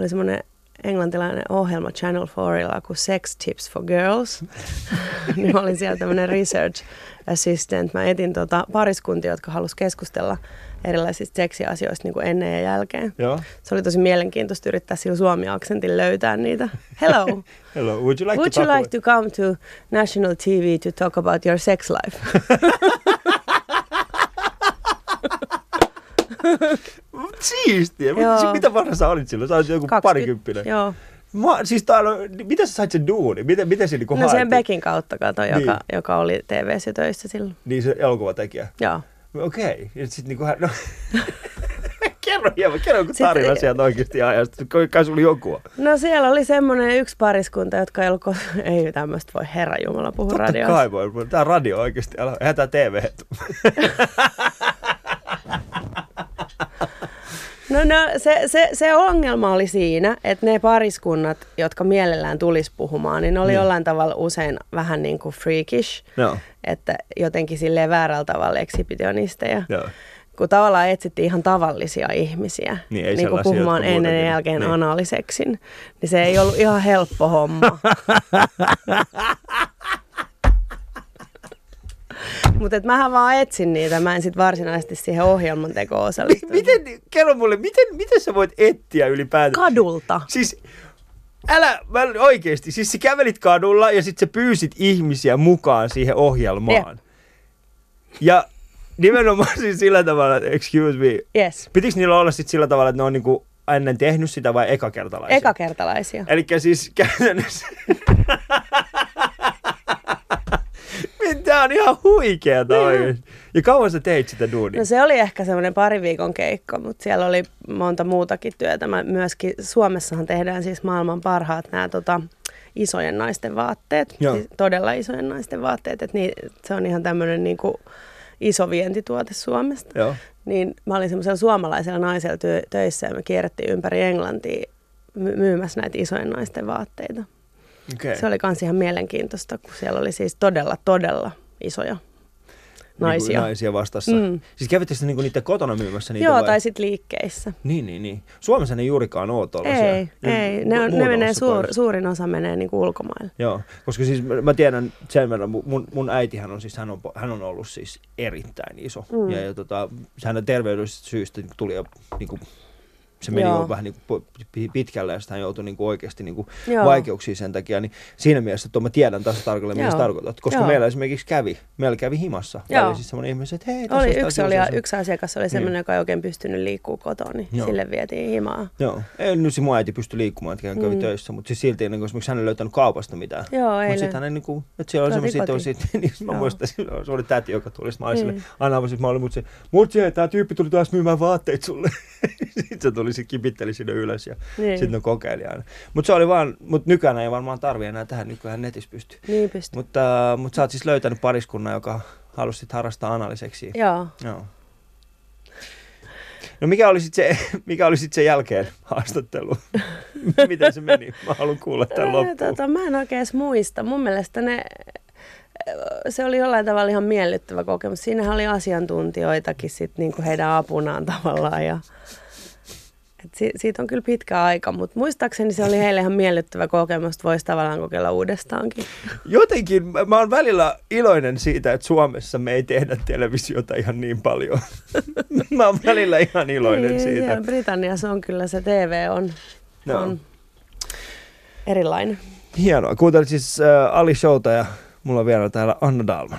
oli semmoinen englantilainen ohjelma Channel 4 kuin Sex Tips for Girls. *laughs* niin mä olin siellä tämmöinen research assistant. Mä etin tota pariskuntia, jotka halus keskustella erilaisista seksiasioista niin kuin ennen ja jälkeen. Joo. Se oli tosi mielenkiintoista yrittää sillä suomi-aksentin löytää niitä. Hello, *laughs* Hello, would you like would to you like to come to national TV to talk about your sex life? *laughs* about... *laughs* Siistiä. Joo. Mitä vanha sä olit silloin? Sä olit joku 20. parikymppinen. Joo. Mä, siis tää miten sä sait sen duuni? Miten, miten se niinku No sen? Bekin kautta kato, joka, Niin. joka oli tv töissä silloin. Niin se elokuvatekijä. Joo. Okei. Ja sit niinku hän... No. *laughs* kerro hieman, kerro joku Sitten- tarina sieltä oikeasti ajasta. Kai- sulla joku. No siellä oli semmoinen yksi pariskunta, jotka ei ollut, *laughs* ei tämmöistä voi herra Jumala puhua Totta radiossa. kai voi. Tää on radio oikeasti. Älä, eihän tää TV. No, no se, se, se, ongelma oli siinä, että ne pariskunnat, jotka mielellään tulisi puhumaan, niin ne oli Niin. jollain tavalla usein vähän niin kuin freakish, Joo. että jotenkin silleen väärällä tavalla ekshibitionisteja. Joo. Kun tavallaan etsittiin ihan tavallisia ihmisiä Niin, ei niin kuin puhumaan ennen ja jälkeen niin. analiseksin, niin se ei ollut ihan helppo homma. *laughs* Mutta mähän vaan etsin niitä, mä en sit varsinaisesti siihen ohjelman tekoon osallistunut. miten, kerro mulle, miten, miten sä voit etsiä ylipäätään? Kadulta. Siis älä, mä oikeesti, siis sä kävelit kadulla ja sit sä pyysit ihmisiä mukaan siihen ohjelmaan. Ja nimenomaan *laughs* siis sillä tavalla, että excuse me, Yes. pitikö niillä olla sit sillä tavalla, että ne on niinku ennen tehnyt sitä vai ekakertalaisia? Ekakertalaisia. Eli siis *laughs* käytännössä... *laughs* Tämä on ihan huikeeta oikeesti. Ja kauan sä teit sitä duunia? No se oli ehkä semmoinen pari viikon keikka, mutta siellä oli monta muutakin työtä. Mä myöskin Suomessahan tehdään siis maailman parhaat nämä tota, isojen naisten vaatteet, Joo. siis todella isojen naisten vaatteet, että niin, se on ihan tämmöinen niin kuin iso vientituote Suomesta. Joo. Niin mä olin semmoisella suomalaisella naisella työ, töissä ja me kierrettiin ympäri Englantia my- myymässä näitä isojen naisten vaatteita. Okay. Se oli kans ihan mielenkiintoista, kun siellä oli siis todella, todella isoja naisia. Niin naisia vastassa. Mm. Siis kävitte sitten niinku niiden kotona myymässä niitä Joo, vai? tai sitten liikkeissä. Niin, niin, niin. Suomessa ne juurikaan oo tollasia. Ei, ei. Ne, on, ne menee suur, suurin osa menee niin kuin ulkomaille. Joo, koska siis mä, mä tiedän sen verran, mu- mun, mun äitihän on siis, hän on, hän on ollut siis erittäin iso. Mm. Ja, ja tota, hänen terveydellisestä syystä niin tuli jo niin kuin, se meni Joo. jo vähän niin kuin pitkälle ja sitten hän joutui niin kuin oikeasti niin kuin vaikeuksiin sen takia. Niin siinä mielessä, että mä tiedän taas tarkalleen, mitä tarkoitat. Koska Joo. meillä esimerkiksi kävi, meillä kävi himassa. Joo. Oli siis semmoinen ihminen, että hei, tässä Oli, yksi, oli, sellainen- yksi asiakas oli sellainen, joka ei oikein pystynyt liikkuu kotoa, niin Joo. sille vietiin himaa. Joo, ei nyt se mun äiti pystyi liikkumaan, että hän kävi Mm. töissä, mutta siis silti niin kuin esimerkiksi hän ei löytänyt kaupasta mitään. Joo, Mutta eilen. sitten hän niin kuin, että siellä oli semmoisia tosi, niin mä muistan, silloin se oli täti, joka tuli, sitten mä olin Mm. sille, aina avasin, mä olin, mutta se, mut se, tää tyyppi tuli taas myymään vaatteet sulle. *laughs* *laughs* sitten se tuli, se kipitteli sinne ylös ja Niin, sitten ne kokeili aina. Mutta se oli vaan, mutta nykyään ei varmaan tarvi enää tähän, nykyään netissä pystyy. niin pystyy. Mutta, äh, mutta sä oot siis löytänyt pariskunnan, joka halusi sit harrastaa analiseksiä. Joo. Joo. No mikä oli sitten se, *laughs* mikä oli sit se jälkeen haastattelu? *laughs* Miten se meni? Mä haluan kuulla tämän loppuun. Tota, mä en oikein muista. Mun mielestä ne, se oli jollain tavalla ihan miellyttävä kokemus. Siinähän oli asiantuntijoitakin sit niinku heidän apunaan tavallaan. Ja, et si, siitä on kyllä pitkä aika, mutta muistaakseni se oli heille ihan miellyttävä kokemus, että voisi tavallaan kokeilla uudestaankin. Jotenkin mä- mä oon välillä iloinen siitä, että Suomessa me ei tehdä televisiota ihan niin paljon. *laughs* mä oon välillä ihan iloinen Niin, siitä. siellä Britanniassa on kyllä se TV on, Joo. on erilainen. Hienoa. Kuuntelit siis äh, Ali Showta ja mulla on vielä täällä Anna Dalman.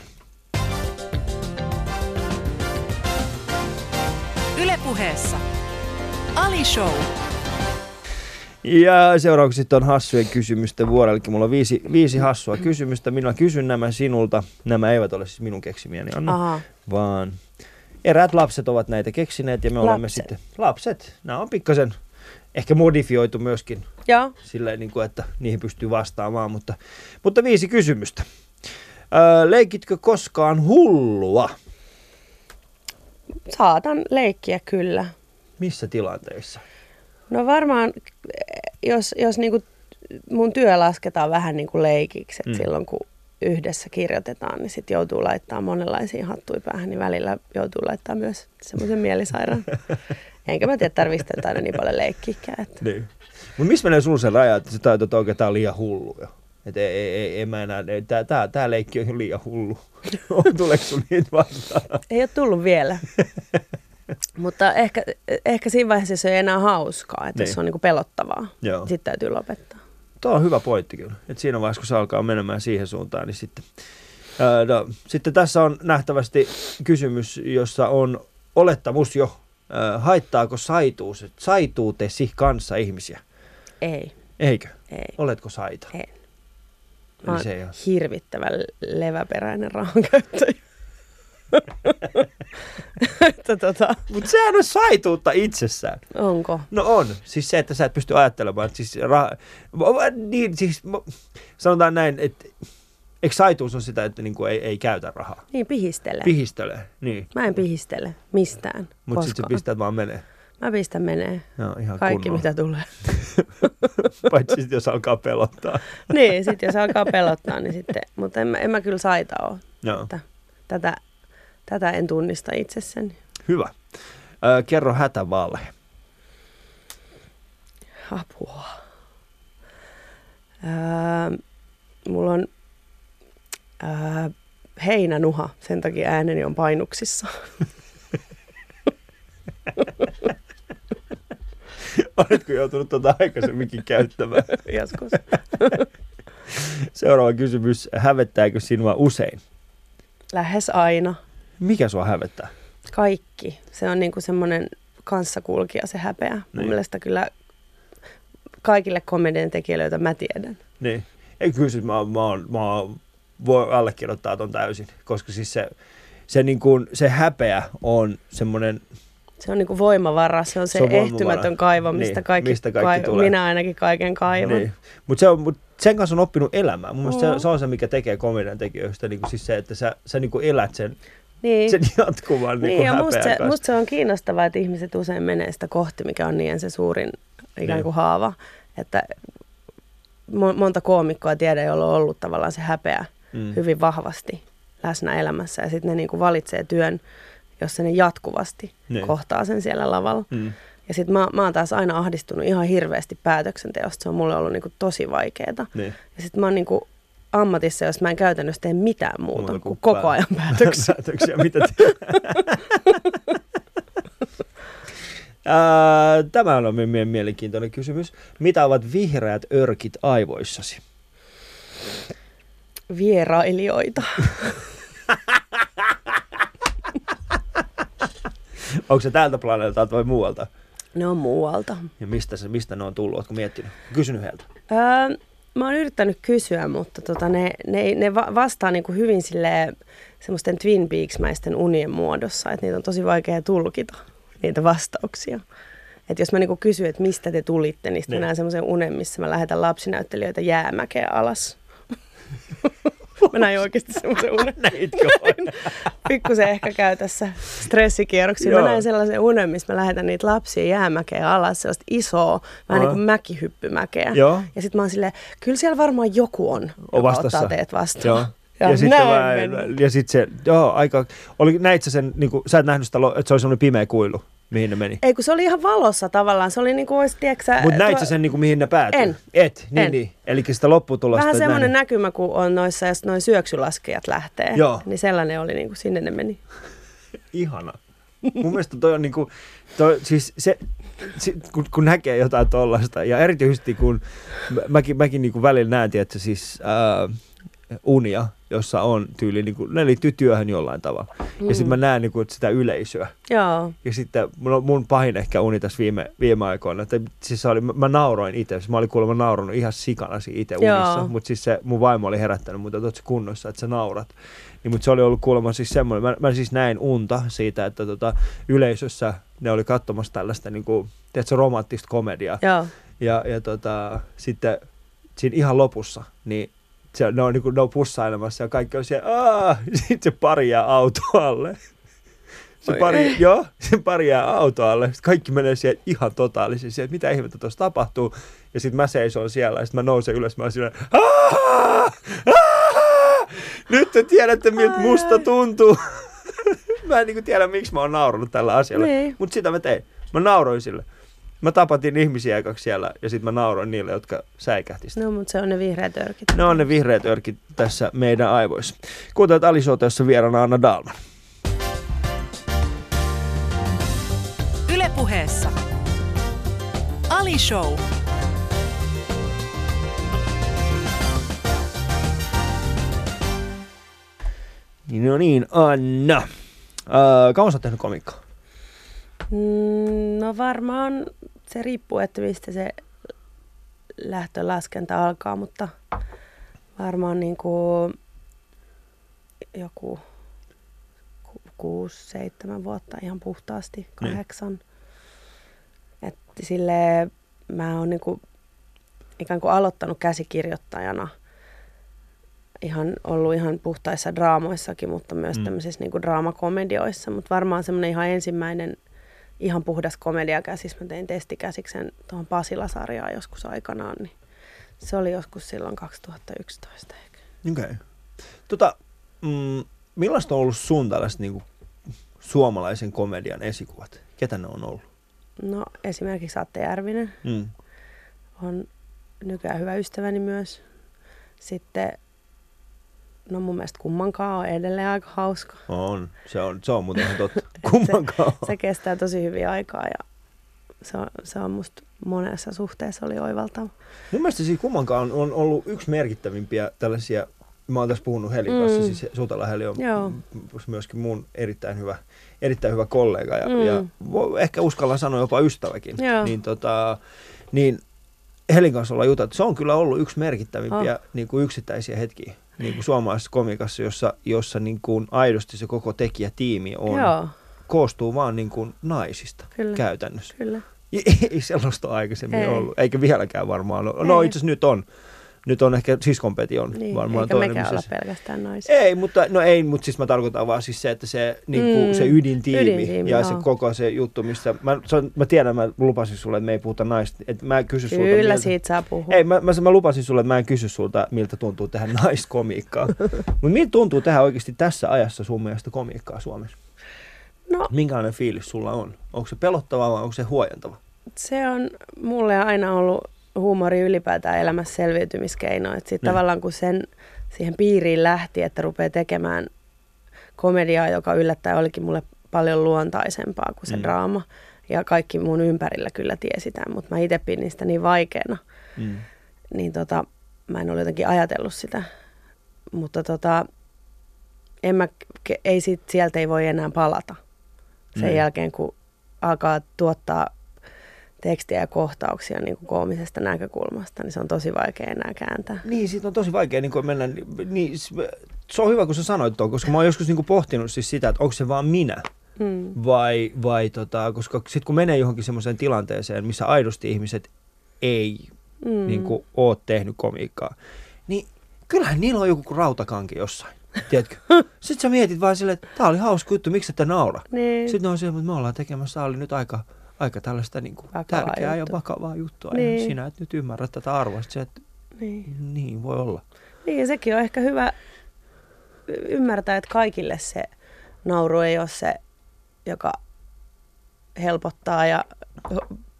Ali Show. Ja seuraavaksi sitten on hassujen kysymysten vuoro. Eli mulla on viisi, viisi hassua kysymystä. Minä kysyn nämä sinulta. Nämä eivät ole siis minun keksimiäni, Anna. Aha, vaan eräät lapset ovat näitä keksineet ja me olemme Lapset. sitten lapset. Nämä on pikkasen ehkä modifioitu myöskin Joo. Silleen, niin kuin, että niihin pystyy vastaamaan. Mutta, mutta viisi kysymystä. Öö, leikitkö koskaan hullua? Saatan leikkiä kyllä. Missä tilanteissa? No varmaan, jos, jos niinku mun työ lasketaan vähän niin kuin leikiksi, että Mm. silloin kun yhdessä kirjoitetaan, niin sitten joutuu laittaa monenlaisia hattuja päähän, niin välillä joutuu laittaa myös semmoisen mielisairaan. *laughs* Enkä mä tiedä, tarvitsetko aina niin paljon leikkiäkään. Että. Niin. Mutta missä menee sulla se raja, että sä tajut, että oikein tää on liian hullu jo? Että ei, ei, ei, ei mä enää, ei, tää, tää, tää leikki on liian hullu. *laughs* Tuleeko sun niitä vastaan? Ei ole tullut vielä. *laughs* *laughs* Mutta ehkä, ehkä siinä vaiheessa se ei enää hauskaa, että Niin. se on niin kuin pelottavaa, Joo. sitten täytyy lopettaa. Tuo on hyvä pointti kyllä. Et siinä vaiheessa, kun se alkaa menemään siihen suuntaan, niin sitten... Ää, no, sitten tässä on nähtävästi kysymys, jossa on olettamus jo, ää, haittaako saituus, saituutesi kanssa ihmisiä? Ei, Eikö? ei, Oletko saita? Eli Mä se ei ole. hirvittävän leväperäinen rahankäyttäjä. *laughs* tota, Mutta sehän on saituutta itsessään. onko? No on. Siis se, että sä et pysty ajattelemaan. Siis rah- niin, siis, sanotaan näin, että eikö saituus on sitä, että niinku ei, ei käytä rahaa? Niin, pihistele. Pihistelee, niin. Mä en pihistele mistään Mutta sitten koskaan. pistät vaan menee. Mä pistän menee. Joo, ihan Kaikki kunnolla. mitä tulee. *laughs* Paitsi sit, jos alkaa pelottaa. niin, sitten jos alkaa pelottaa, niin sitten, mutta en mä, en mä kyllä saita ole. Joo, Tätä, tätä en tunnista itsessäni. hyvä. Ö, kerro hätävalhe. Apua. Öö, mulla on öö, heinänuha, sen takia ääneni on painuksissa. *laughs* Oletko joutunut tuota aikaisemminkin käyttämään? *laughs* Joskus. Seuraava kysymys. Hävettääkö sinua usein? Lähes aina. Mikä sua hävettää? Kaikki. Se on niinku semmoinen kanssakulkija se häpeä. Mun Niin. mielestä kyllä kaikille komedian tekijöille, joita mä tiedän. Niin. Ei kyllä siis mä, mä, mä voi allekirjoittaa ton täysin, koska siis se, se, niin kuin, se häpeä on semmoinen, Se on niinku voimavara, se on se, Se on ehtymätön kaivo, mistä Niin, kaikki, mistä kaikki tulee. Minä ainakin kaiken kaivan. niin. mutta se on, mut sen kanssa on oppinut elämään. Mun Oo. se, se, on se, mikä tekee komedian tekijöistä, niin kuin siis se, että sä, sä niin kuin elät sen, Niin. sen jatkuvan niin Niin, ja musta se, musta se on kiinnostavaa, että ihmiset usein menee sitä kohti, mikä on niiden se suurin ikään kuin haava. Että mo- monta koomikkoa tiedän, jolla on ollut tavallaan se häpeä Mm. hyvin vahvasti läsnä elämässä. Ja sitten ne niin kuin valitsee työn, jossa ne jatkuvasti Niin. kohtaa sen siellä lavalla. Mm. Ja sitten mä, mä oon taas aina ahdistunut ihan hirveästi päätöksenteosta. Se on mulle ollut niin kuin tosi vaikeaa. Niin. Ja sitten mä oon niin kuin ammatissa, jos mä en käytännössä tee mitään muuta, Muuta muuta kuin kuin koko pää- ajan *laughs* päätöksiä. päätöksiä. Mitä te... *laughs* Ää, Tämä on mie- mielenkiintoinen kysymys. Mitä ovat vihreät örkit aivoissasi? Vierailijoita. *laughs* Onko se täältä planeetalta vai muualta? Ne on muualta. Ja mistä, se, mistä ne on tullut? Oletko miettinyt? Kysynyt heiltä. Öö, mä oon yrittänyt kysyä, mutta tota, ne, ne, ne va- vastaa niinku hyvin sille semmoisten Twin Peaks-mäisten unien muodossa, että niitä on tosi vaikea tulkita, niitä vastauksia. Et jos mä niinku kysyn, että mistä te tulitte, niin sitten Niin. mä näen semmoisen unen, missä mä lähetän lapsinäyttelijöitä jäämäkeä alas. *laughs* mä näin oikeasti semmoisen unen. *laughs* Näitkö? *laughs* Pikkusen ehkä käy tässä stressikierroksia. Joo. Mä näin sellaisen unen, missä mä lähetän niitä lapsia jäämäkeä alas, sellaista isoa, vähän niin kuin mäkihyppymäkeä. Joo. Ja sitten mä oon silleen, kyllä siellä varmaan joku on, On joka vastassa. ottaa teet vastaan. Joo. Ja, Ja, sitten mä, ja sit se, joo, aika, oli, näit sä sen, niin kuin, sä et nähnyt sitä, että se oli semmoinen pimeä kuilu, mihin ne meni. Ei, kun se oli ihan valossa tavallaan. Se oli niin kuin olisi, tiedätkö Mutta näit tuo- sä sen, niin kuin, mihin ne päätyi? En. Et, niin, En. niin. Eli sitä lopputulosta. Vähän semmoinen näkymä, kun on noissa, jos noin syöksylaskijat lähtee. Joo. Niin sellainen oli, niin kuin sinne ne meni. *laughs* Ihana. Mun mielestä toi on niinku, toi, siis se, se kun, kun, näkee jotain tollasta, ja erityisesti kun mä- mäkin, mäkin niinku välillä näen, että siis ää, unia, jossa on tyyli, niinku, ne liittyy työhön jollain tavalla. Mm. Ja sitten mä näen niinku, että sitä yleisöä. Joo. Ja sitten mun, on- mun pahin ehkä uni tässä viime, viime aikoina, että siis oli, mä, mä nauroin itse, mä olin kuulemma naurannut ihan sikana siinä itse unissa, mutta siis se, mun vaimo oli herättänyt mut, että kunnossa, että sä naurat. Niin, mutta se oli ollut kuulemma siis semmoinen, mä, mä siis näin unta siitä, että tota, yleisössä ne oli katsomassa tällaista niin kuin, tiedätkö, romanttista komediaa. Joo. Ja, ja tota, sitten siinä ihan lopussa, niin se, ne, on, niin kuin, ne on pussailemassa ja kaikki on siellä, aah, *laughs* sitten se pari jää autoalle. Se Oi pari, ei. joo, se pari jää autoalle. Sitten kaikki menee siellä ihan totaalisesti, että mitä ihmettä tuossa tapahtuu. Ja sitten mä seison siellä ja sitten mä nousen ylös, mä oon aah, aah, nyt te tiedätte miltä musta ai. tuntuu. *laughs* mä en niin tiedä, miksi mä oon naurannut tällä asialla. Niin. Mutta sitä mä tein. Mä nauroin sille. Mä tapatin ihmisiä ekaksi siellä ja sitten mä nauroin niille, jotka säikähti sitä. No, mutta se on ne vihreät örkit. Ne on ne vihreät örkit tässä meidän aivoissa. Kuuntelet Alisota, jossa vieraana Anna Dalman. Ylepuheessa Ali Show. No niin, Anna. Öö, kauan sä oot tehnyt komikkaa? Mm, no varmaan se riippuu, että mistä se lähtölaskenta alkaa, mutta varmaan niin kuin joku ku- kuusi, seitsemän vuotta ihan puhtaasti, Niin. kahdeksan. Että sille mä oon niin kuin ikään kuin aloittanut käsikirjoittajana ihan ollut ihan puhtaissa draamoissakin, mutta myös mm. tämmöisissä niin kuin draamakomedioissa. Mutta varmaan semmoinen ihan ensimmäinen ihan puhdas komediakäsis. Mä tein testikäsiksen tuohon Pasila-sarjaan joskus aikanaan, niin se oli joskus silloin 2011 ehkä. Okei. Okay. Tota, mm, millaista on ollut sun tällaiset niin suomalaisen komedian esikuvat? Ketä ne on ollut? No esimerkiksi Atte Järvinen Mm. on nykyään hyvä ystäväni myös. Sitten, no mun mielestä kummankaan on edelleen aika hauska. On. Se on, se on muuten ihan totta. *laughs* Kummankaan. Se kestää tosi hyvin aikaa ja se on, se on musta monessa suhteessa oli oivaltava. Mun mielestä siis kummankaan on, on ollut yksi merkittävimpiä tällaisia, mä oon tässä puhunut Helin kanssa, Mm. siis Sutala Heli on Joo. myöskin mun erittäin hyvä, erittäin hyvä kollega ja, Mm. ja ehkä uskallan sanoa jopa ystäväkin. Joo. Niin, tota, niin Helin kanssa ollaan juteltu, se on kyllä ollut yksi merkittävimpiä Oh. niin kuin yksittäisiä hetkiä niin kuin suomalaisessa komikassa, jossa, jossa niin kuin aidosti se koko tekijätiimi on, Joo, koostuu vaan niin kuin naisista Kyllä. käytännössä. kyllä. *laughs* Ei sellaista aikaisemmin Ei. ollut, eikä vieläkään varmaan ole. No Ei. itse asiassa nyt on. Nyt on ehkä Siskonpeti on Niin, varmaan eikä toinen. mekään missä pelkästään naisia. ei, mutta, no ei, mutta siis mä tarkoitan vaan siis se, että se, niin kuin, Mm, se ydintiimi, ydintiimi, ja joo. se koko se juttu, missä, mä, se on, mä tiedän, mä lupasin sulle, että me ei puhuta naista, että mä en kysy sulta. Kyllä miltä- siitä saa puhua. Ei, mä, mä, mä, lupasin sulle, että mä en kysy sulta, miltä tuntuu tehdä *laughs* naiskomiikkaa. mutta miltä tuntuu tehdä oikeasti tässä ajassa sun mielestä komiikkaa Suomessa? No Minkälainen fiilis sulla on? Onko se pelottava vai onko se huojentava? se on mulle aina ollut huumori ylipäätään elämässä selviytymiskeino. Että sitten Niin. tavallaan kun sen siihen piiriin lähti, että rupeaa tekemään komediaa, joka yllättäen olikin mulle paljon luontaisempaa kuin se Mm. mm. draama. Ja kaikki mun ympärillä kyllä tiesi tämän, mutta mä itse pidin sitä niin vaikeana. Mm. niin tota, mä en ole jotenkin ajatellut sitä. Mutta tota, en mä, ei sit, sieltä ei voi enää palata. Sen Niin. jälkeen, kun alkaa tuottaa tekstiä ja kohtauksia niin kuin koomisesta näkökulmasta, niin se on tosi vaikea enää kääntää. Niin, siitä on tosi vaikea niin mennä, niin, se on hyvä, kun sä sanoit tuon, koska mä oon joskus niin pohtinut siis sitä, että onko se vaan minä, Mm. vai, vai tota, koska sitten kun menee johonkin semmoiseen tilanteeseen, missä aidosti ihmiset ei Mm. mm. niin kuin, ole tehnyt komiikkaa, niin kyllähän niillä on joku rautakanki jossain, tiedätkö? *laughs* Sitten sä mietit vaan silleen, että tää oli hauska juttu, miksi ette naura? Niin. Sitten ne on silleen, että me ollaan tekemässä, tää oli nyt aika, aika tällaista niin kuin, Vakavaa tärkeää juttu. ja vakavaa juttua. Niin. Ja sinä et nyt ymmärrä tätä arvoa. Se, että niin. niin voi olla. Niin, sekin on ehkä hyvä ymmärtää, että kaikille se nauru ei ole se, joka helpottaa ja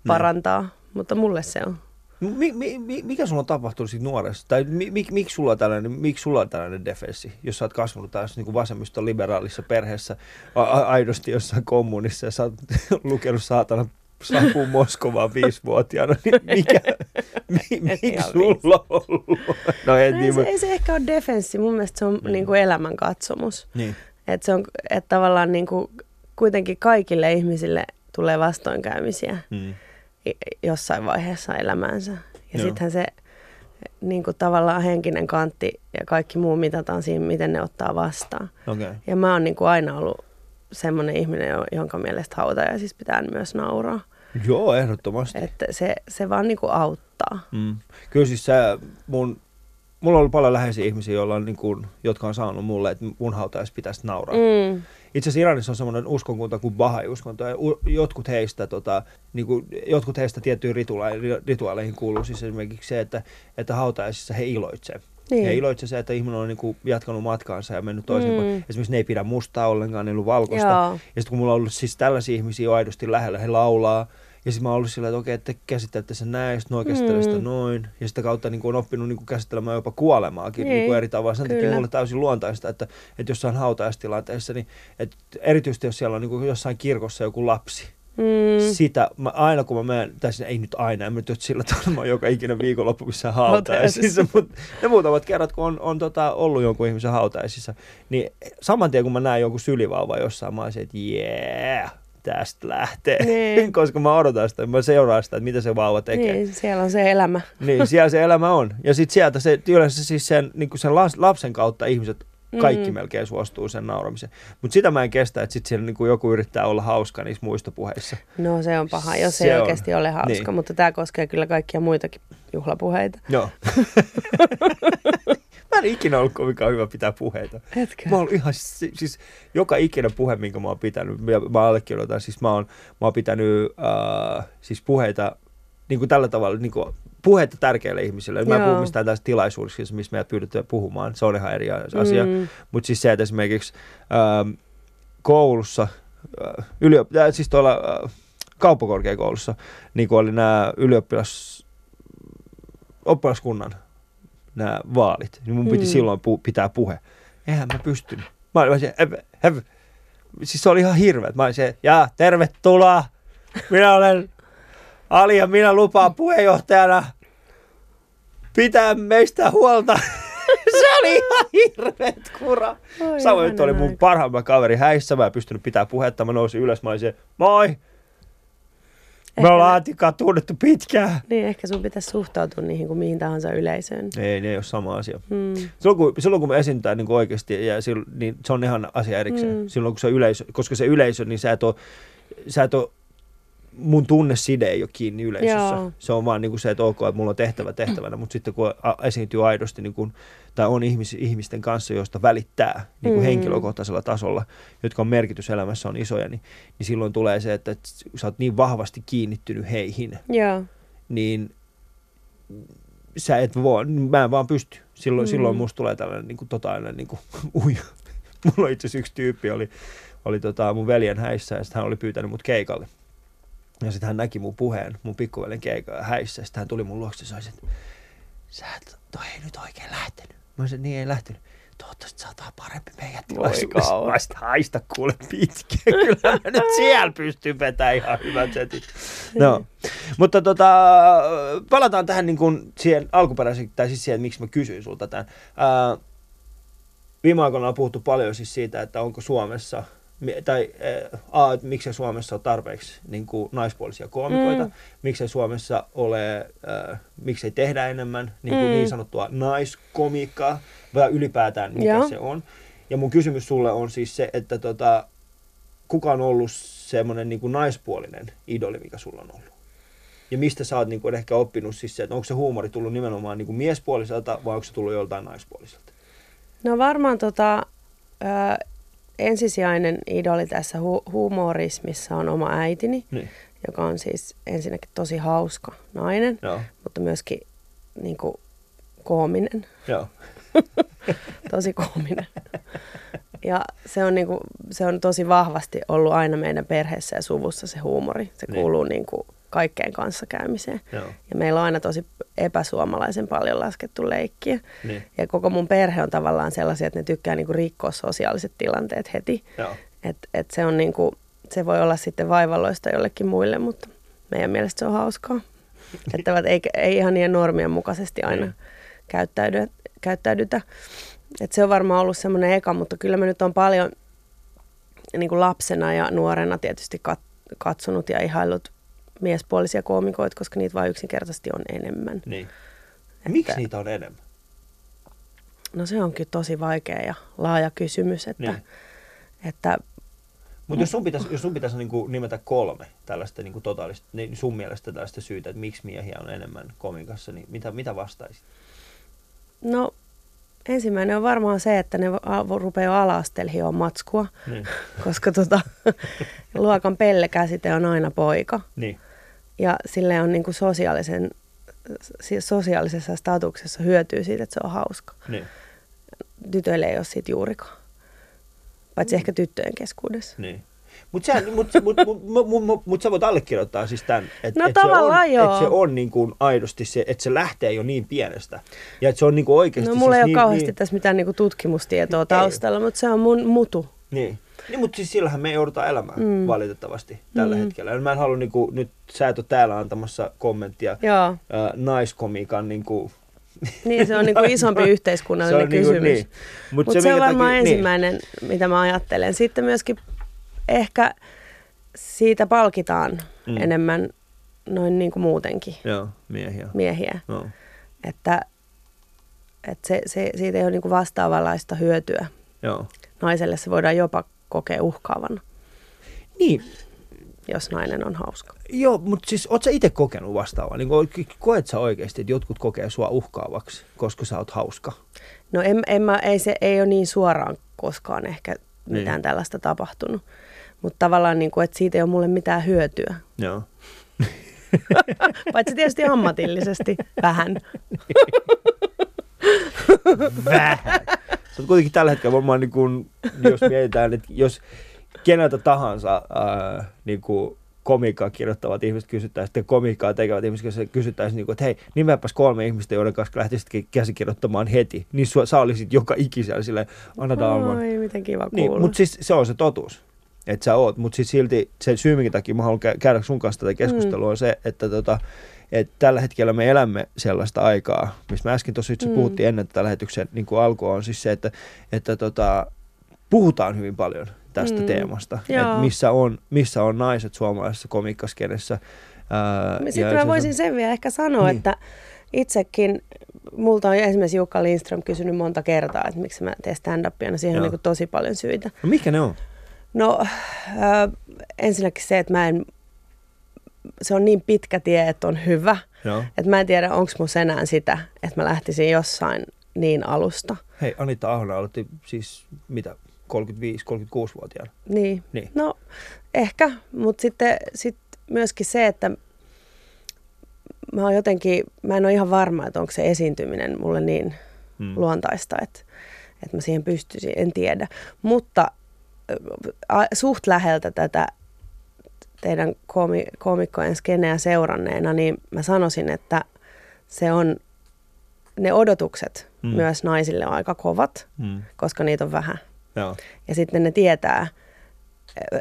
parantaa, mutta mulle se on. Mi, mi, mi, mikä sulla on tapahtunut siitä nuoresta? Tai mi, mi, miksi, sulla on tällainen, miksi sulla on tällainen defenssi, jos sä oot kasvanut tässä niin vasemmisto liberaalissa perheessä, a, a, aidosti jossain kommunissa ja sä oot *laughs* lukenut saatana Saku *laughs* Moskovaa viisivuotiaana, niin mikä, *laughs* mi, miksi sulla on ollut? No en Ei niin, se, ei se ehkä ole defenssi, mun mielestä se on Mm. niin kuin elämänkatsomus. niin. Että se on, että tavallaan niin kuin kuitenkin kaikille ihmisille tulee vastoinkäymisiä Mm. Jossain vaiheessa elämäänsä. Ja sittenhän se niin kuin tavallaan henkinen kantti ja kaikki muu mitataan siinä, miten ne ottaa vastaan. Okay. Ja mä oon niin kuin aina ollut semmoinen ihminen, jo- jonka mielestä hautajaisissa pitää myös nauraa. Joo, ehdottomasti. Että se, se vaan niin kuin auttaa. Mm. Kyllä siis se mun, mulla on ollut paljon läheisiä ihmisiä, joilla on, niin kuin, jotka on saanut mulle, että mun hautajais pitäisi nauraa. Mm. Itse asiassa Iranissa on semmoinen uskonkunta kuin Bahai-uskonto, ja jotkut heistä, tota, niin kuin, jotkut heistä tiettyihin rituaaleihin, rituaaleihin kuuluu siis esimerkiksi se, että, että hautajaisissa he iloitsevat. Niin. He iloitsevat se, että ihminen on niin kuin, jatkanut matkaansa ja mennyt toisinpäin. Mm. Esimerkiksi ne ei pidä mustaa ollenkaan, ne ei ollut valkoista. Joo. Ja sitten kun mulla on ollut siis tällaisia ihmisiä aidosti lähellä, he laulaa. Ja sitten mä oon ollut sillä, että okei, että te käsittelette sen näin, sitten noin käsittelee sitä Mm. noin. Ja sitä kautta niin kuin on oppinut niin kuin käsittelemään jopa kuolemaakin niin. Niin, kuin eri tavalla. Sen takia mulle täysin luontaista, että, että jossain hautajaistilanteessa, niin että erityisesti jos siellä on niin kuin jossain kirkossa joku lapsi, Mm. sitä, mä, aina kun mä menen, tai siis ei nyt aina, en mä nyt sillä tavalla, mä joka ikinen viikonloppu, kun se hautajaisissa, mutta ne muutamat kerrat, kun on, on tota, ollut jonkun ihmisen hautajaisissa, niin saman tien kun mä näen jonkun sylivauva jossain, mä se, että yeah, tästä lähtee. Niin. *laughs* Koska mä odotan sitä, mä seuraan sitä, että mitä se vauva tekee. Niin, siellä on se elämä. Niin, *laughs* siellä se elämä on. Ja sitten sieltä se, yleensä siis sen, niin sen lapsen kautta ihmiset kaikki Mm. melkein suostuu sen nauramiseen. Mutta sitä mä en kestä, että sitten siellä niin joku yrittää olla hauska niissä muistopuheissa. No se on paha, jos Se se ei on. oikeasti ole hauska, Niin. mutta tämä koskee kyllä kaikkia muitakin juhlapuheita. Joo. *laughs* mä en ikinä ollut kovinkaan hyvä pitää puheita. Etkö? Mä oon ihan, si- siis joka ikinen puhe, minkä mä oon pitänyt, ja mä allekirjoitan, siis mä oon, mä oon pitänyt äh, siis puheita niin kuin tällä tavalla, niin kuin puheita tärkeille ihmisille. Mä en puhu mistään tästä tilaisuuksista, missä meidät pyydetään puhumaan, se on ihan eri asia. Mm. Mutta siis se, että esimerkiksi ähm, koulussa, äh, yliop- äh, siis tuolla äh, kauppakorkeakoulussa, niin kuin oli nämä ylioppilas, oppilaskunnan nämä vaalit, niin mun piti Mm. silloin pu- pitää puhe. Eihän mä pystynyt. Mä olin se, "Hev, hev." siis se oli ihan hirveä. Mä olin se, ja tervetuloa, minä olen Ali ja minä lupaan puheenjohtajana pitää meistä huolta. *laughs* se oli ihan hirveet kura. Oi, Samoin nyt oli mun aika. parhaimman kaveri häissä, mä en pystynyt pitää puhetta, mä nousin ylös, mä olin se, moi, me ollaan Antikaa tunnettu pitkään. Niin, ehkä sun pitäisi suhtautua niihin kuin mihin tahansa yleisöön. Ei, ne ei ole sama asia. Mm. Silloin kun, silloin kun me esiintää niin oikeasti, ja silloin, niin se on ihan asia erikseen. Mm. Silloin kun se yleisö, koska se yleisö, niin sä et ole, sä et ole mun tunneside ei ole kiinni yleisössä. Joo. Se on vaan niin kuin se, että ok, että mulla on tehtävä tehtävänä, mutta sitten kun esiintyy aidosti niin kuin, tai on ihmis, ihmisten kanssa, joista välittää niin kuin Mm. henkilökohtaisella tasolla, jotka on merkitys elämässä on isoja, niin, niin silloin tulee se, että, että sä oot niin vahvasti kiinnittynyt heihin, Joo. niin sä et voi, mä en vaan pysty. Silloin, Mm. silloin musta tulee tällainen niin kuin, totaalinen niin kuin, *laughs* uja. Mulla itse asiassa yksi tyyppi oli, oli tota, mun veljen häissä ja sitten hän oli pyytänyt mut keikalle. Ja sitten hän näki mun puheen, mun pikkuveljen keikalla häissä. Ja sitten hän tuli mun luokse ja sanoi, että sä et, toi ei nyt oikein lähtenyt. Mä sanoin, niin ei lähtenyt. Toivottavasti saadaan parempi meidän tilaisuudessa. *laughs* haista kuule pitkään. *laughs* Kyllä mä nyt siellä pystyn vetämään ihan hyvän setin. No. Mutta tota, palataan tähän niin kuin siihen alkuperäiseen, tai siis siihen, että miksi mä kysyin sulta tämän. Ää, viime aikoina on puhuttu paljon siis siitä, että onko Suomessa, tai A, että miksei Suomessa ole tarpeeksi niin kuin naispuolisia koomikoita, Mm. miksei Suomessa ole, ää, miksei tehdä enemmän niin, kuin Mm. niin sanottua naiskomiikkaa, vai ylipäätään mikä Joo. se on. Ja mun kysymys sulle on siis se, että tota, kuka on ollut semmoinen niin kuin naispuolinen idoli, mikä sulla on ollut? Ja mistä sä oot niin kuin ehkä oppinut siis se, että onko se huumori tullut nimenomaan niin kuin miespuoliselta vai onko se tullut joltain naispuoliselta? No varmaan tota, ensisijainen idoli tässä hu- humorismissa on oma äitini, Niin. joka on siis ensinnäkin tosi hauska nainen, Joo, mutta myöskin niin kuin, koominen, joo. *laughs* tosi koominen. Ja se on, niin kuin, se on tosi vahvasti ollut aina meidän perheessä ja suvussa se huumori. Se Niin. kuuluu niin kuin, kaikkeen kanssakäymiseen. joo. Ja meillä on aina tosi epäsuomalaisen paljon laskettu leikkiä. Niin. Ja koko mun perhe on tavallaan sellaisia, että ne tykkää niinku rikkoa sosiaaliset tilanteet heti. Joo. Et, et se, on niinku, se voi olla sitten vaivalloista jollekin muille, mutta meidän mielestä se on hauskaa. *laughs* että ei, ei ihan niiden normien mukaisesti aina Niin. käyttäydy, käyttäydytä. Et se on varmaan ollut semmoinen eka, mutta kyllä mä nyt on paljon niin kuin lapsena ja nuorena tietysti kat- katsonut ja ihaillut miespuolisia koomikoita, koska niitä vain yksinkertaisesti on enemmän. niin. Miksi Että- niitä on enemmän? No se onkin tosi vaikea ja laaja kysymys, että, Niin. että Mutta jos sun pitäisi, jos sun pitäisi niin kuin nimetä kolme tällaista niin kuin totaalista, niin sun mielestä tällaista syytä, että miksi miehiä on enemmän komikassa, niin mitä, mitä vastaisit? No ensimmäinen on varmaan se, että ne rupeaa ala-astelhioon matskua, Niin. *laughs* koska tota, *laughs* luokan pellekäsite on aina poika. Niin. Ja sille on niin kuin sosiaalisen, sosiaalisessa statuksessa hyötyy siitä, että se on hauska. Niin. Tytöille ei ole siitä juurikaan. Paitsi ehkä tyttöjen keskuudessa. Niin. Mutta mut, mut, mut, mut, mut, sä voit allekirjoittaa siis tämän, että No et se on, joo. et se on niin kuin aidosti se, että se lähtee jo niin pienestä. Ja että se on niin kuin oikeasti No mulla siis ei ole niin, kauheasti niin, tässä mitään niinku tutkimustietoa taustalla, mutta se on mun mutu. Niin. Niin, mutta siis sillähän me joudutaan elämään mm. valitettavasti tällä mm. hetkellä. Mä en halua, niin kuin, nyt sä et ole täällä antamassa kommenttia Joo, ää, naiskomiikan niin kuin, *laughs* niin se on niinku isompi yhteiskunnallinen se on kysymys. Niin niin. Mutta Mut se on minkä varmaan takia- ensimmäinen, mitä mä ajattelen. Sitten myöskin ehkä siitä palkitaan Mm. mm. enemmän noin niin kuin muutenkin Niin. Joo, miehiä. miehiä. Joo. Että, että se, se, siitä ei ole niin kuin vastaavanlaista hyötyä. Joo. Naiselle se voidaan jopa kokea uhkaavana, Niin, jos nainen on hauska. Joo, mutta siis oot sä itse kokenut vastaavaa? Niin ko- koet sä oikeasti, että jotkut kokee sua uhkaavaksi, koska sä oot hauska? No en, en mä, ei, se, ei ole niin suoraan koskaan ehkä Niin. mitään tällaista tapahtunut. Mutta tavallaan, niin kuin, että siitä ei ole mulle mitään hyötyä. Joo. *laughs* Paitsi tietysti ammatillisesti vähän. *laughs* Vähän. Sä oot kuitenkin tällä hetkellä varmaan, niin kun, jos mietitään, että jos keneltä tahansa ää, niin kuin komiikkaa kirjoittavat ihmiset kysyttäisiin, sitten komiikkaa tekevät ihmiset kysyttäisiin, niin kuin, että hei, nimeäpäs kolme ihmistä, joiden kanssa lähtisit käsikirjoittamaan heti. Niin sua, sä olisit joka ikisellä silleen, Anna Dalman. Oi, miten kiva Niin, kuulla. mutta siis se on se totuus, että sä oot. Mutta siis silti se syy, minkä takia mä haluan kä- käydä sun kanssa tätä keskustelua, mm. on se, että tota, et tällä hetkellä me elämme sellaista aikaa, missä me äsken tuossa itse Mm. puhuttiin ennen tätä lähetyksen niin kuin alkua, on siis se, että, että tota, puhutaan hyvin paljon tästä Mm. teemasta, että missä on, missä on naiset suomalaisessa komiikkaskenessä. Ää, Sitten mä voisin sen vielä ehkä sanoa, Niin. niin. että itsekin, multa on esimerkiksi Jukka Lindström kysynyt monta kertaa, että miksi mä teen stand-upia, no siihen Joo. on niin tosi paljon syitä. No mikä ne on? No äh, ensinnäkin se, että mä en, se on niin pitkä tie, että on hyvä, Joo. että mä en tiedä, onko mun enää sitä, että mä lähtisin jossain niin alusta. Hei, Anita Ahonen aloitti siis mitä, 35-36-vuotiaana. Niin. Niin. No ehkä, mutta sitten sit myöskin se, että mä oon jotenkin, mä en ole ihan varma, että onko se esiintyminen mulle niin Mm. luontaista, että, että mä siihen pystyisin, en tiedä. Mutta suht läheltä tätä teidän koomi, koomikkojen skeneä seuranneena, niin mä sanoisin, että se on, ne odotukset Mm. mm. myös naisille on aika kovat, Mm. koska niitä on vähän. Joo. Ja sitten ne tietää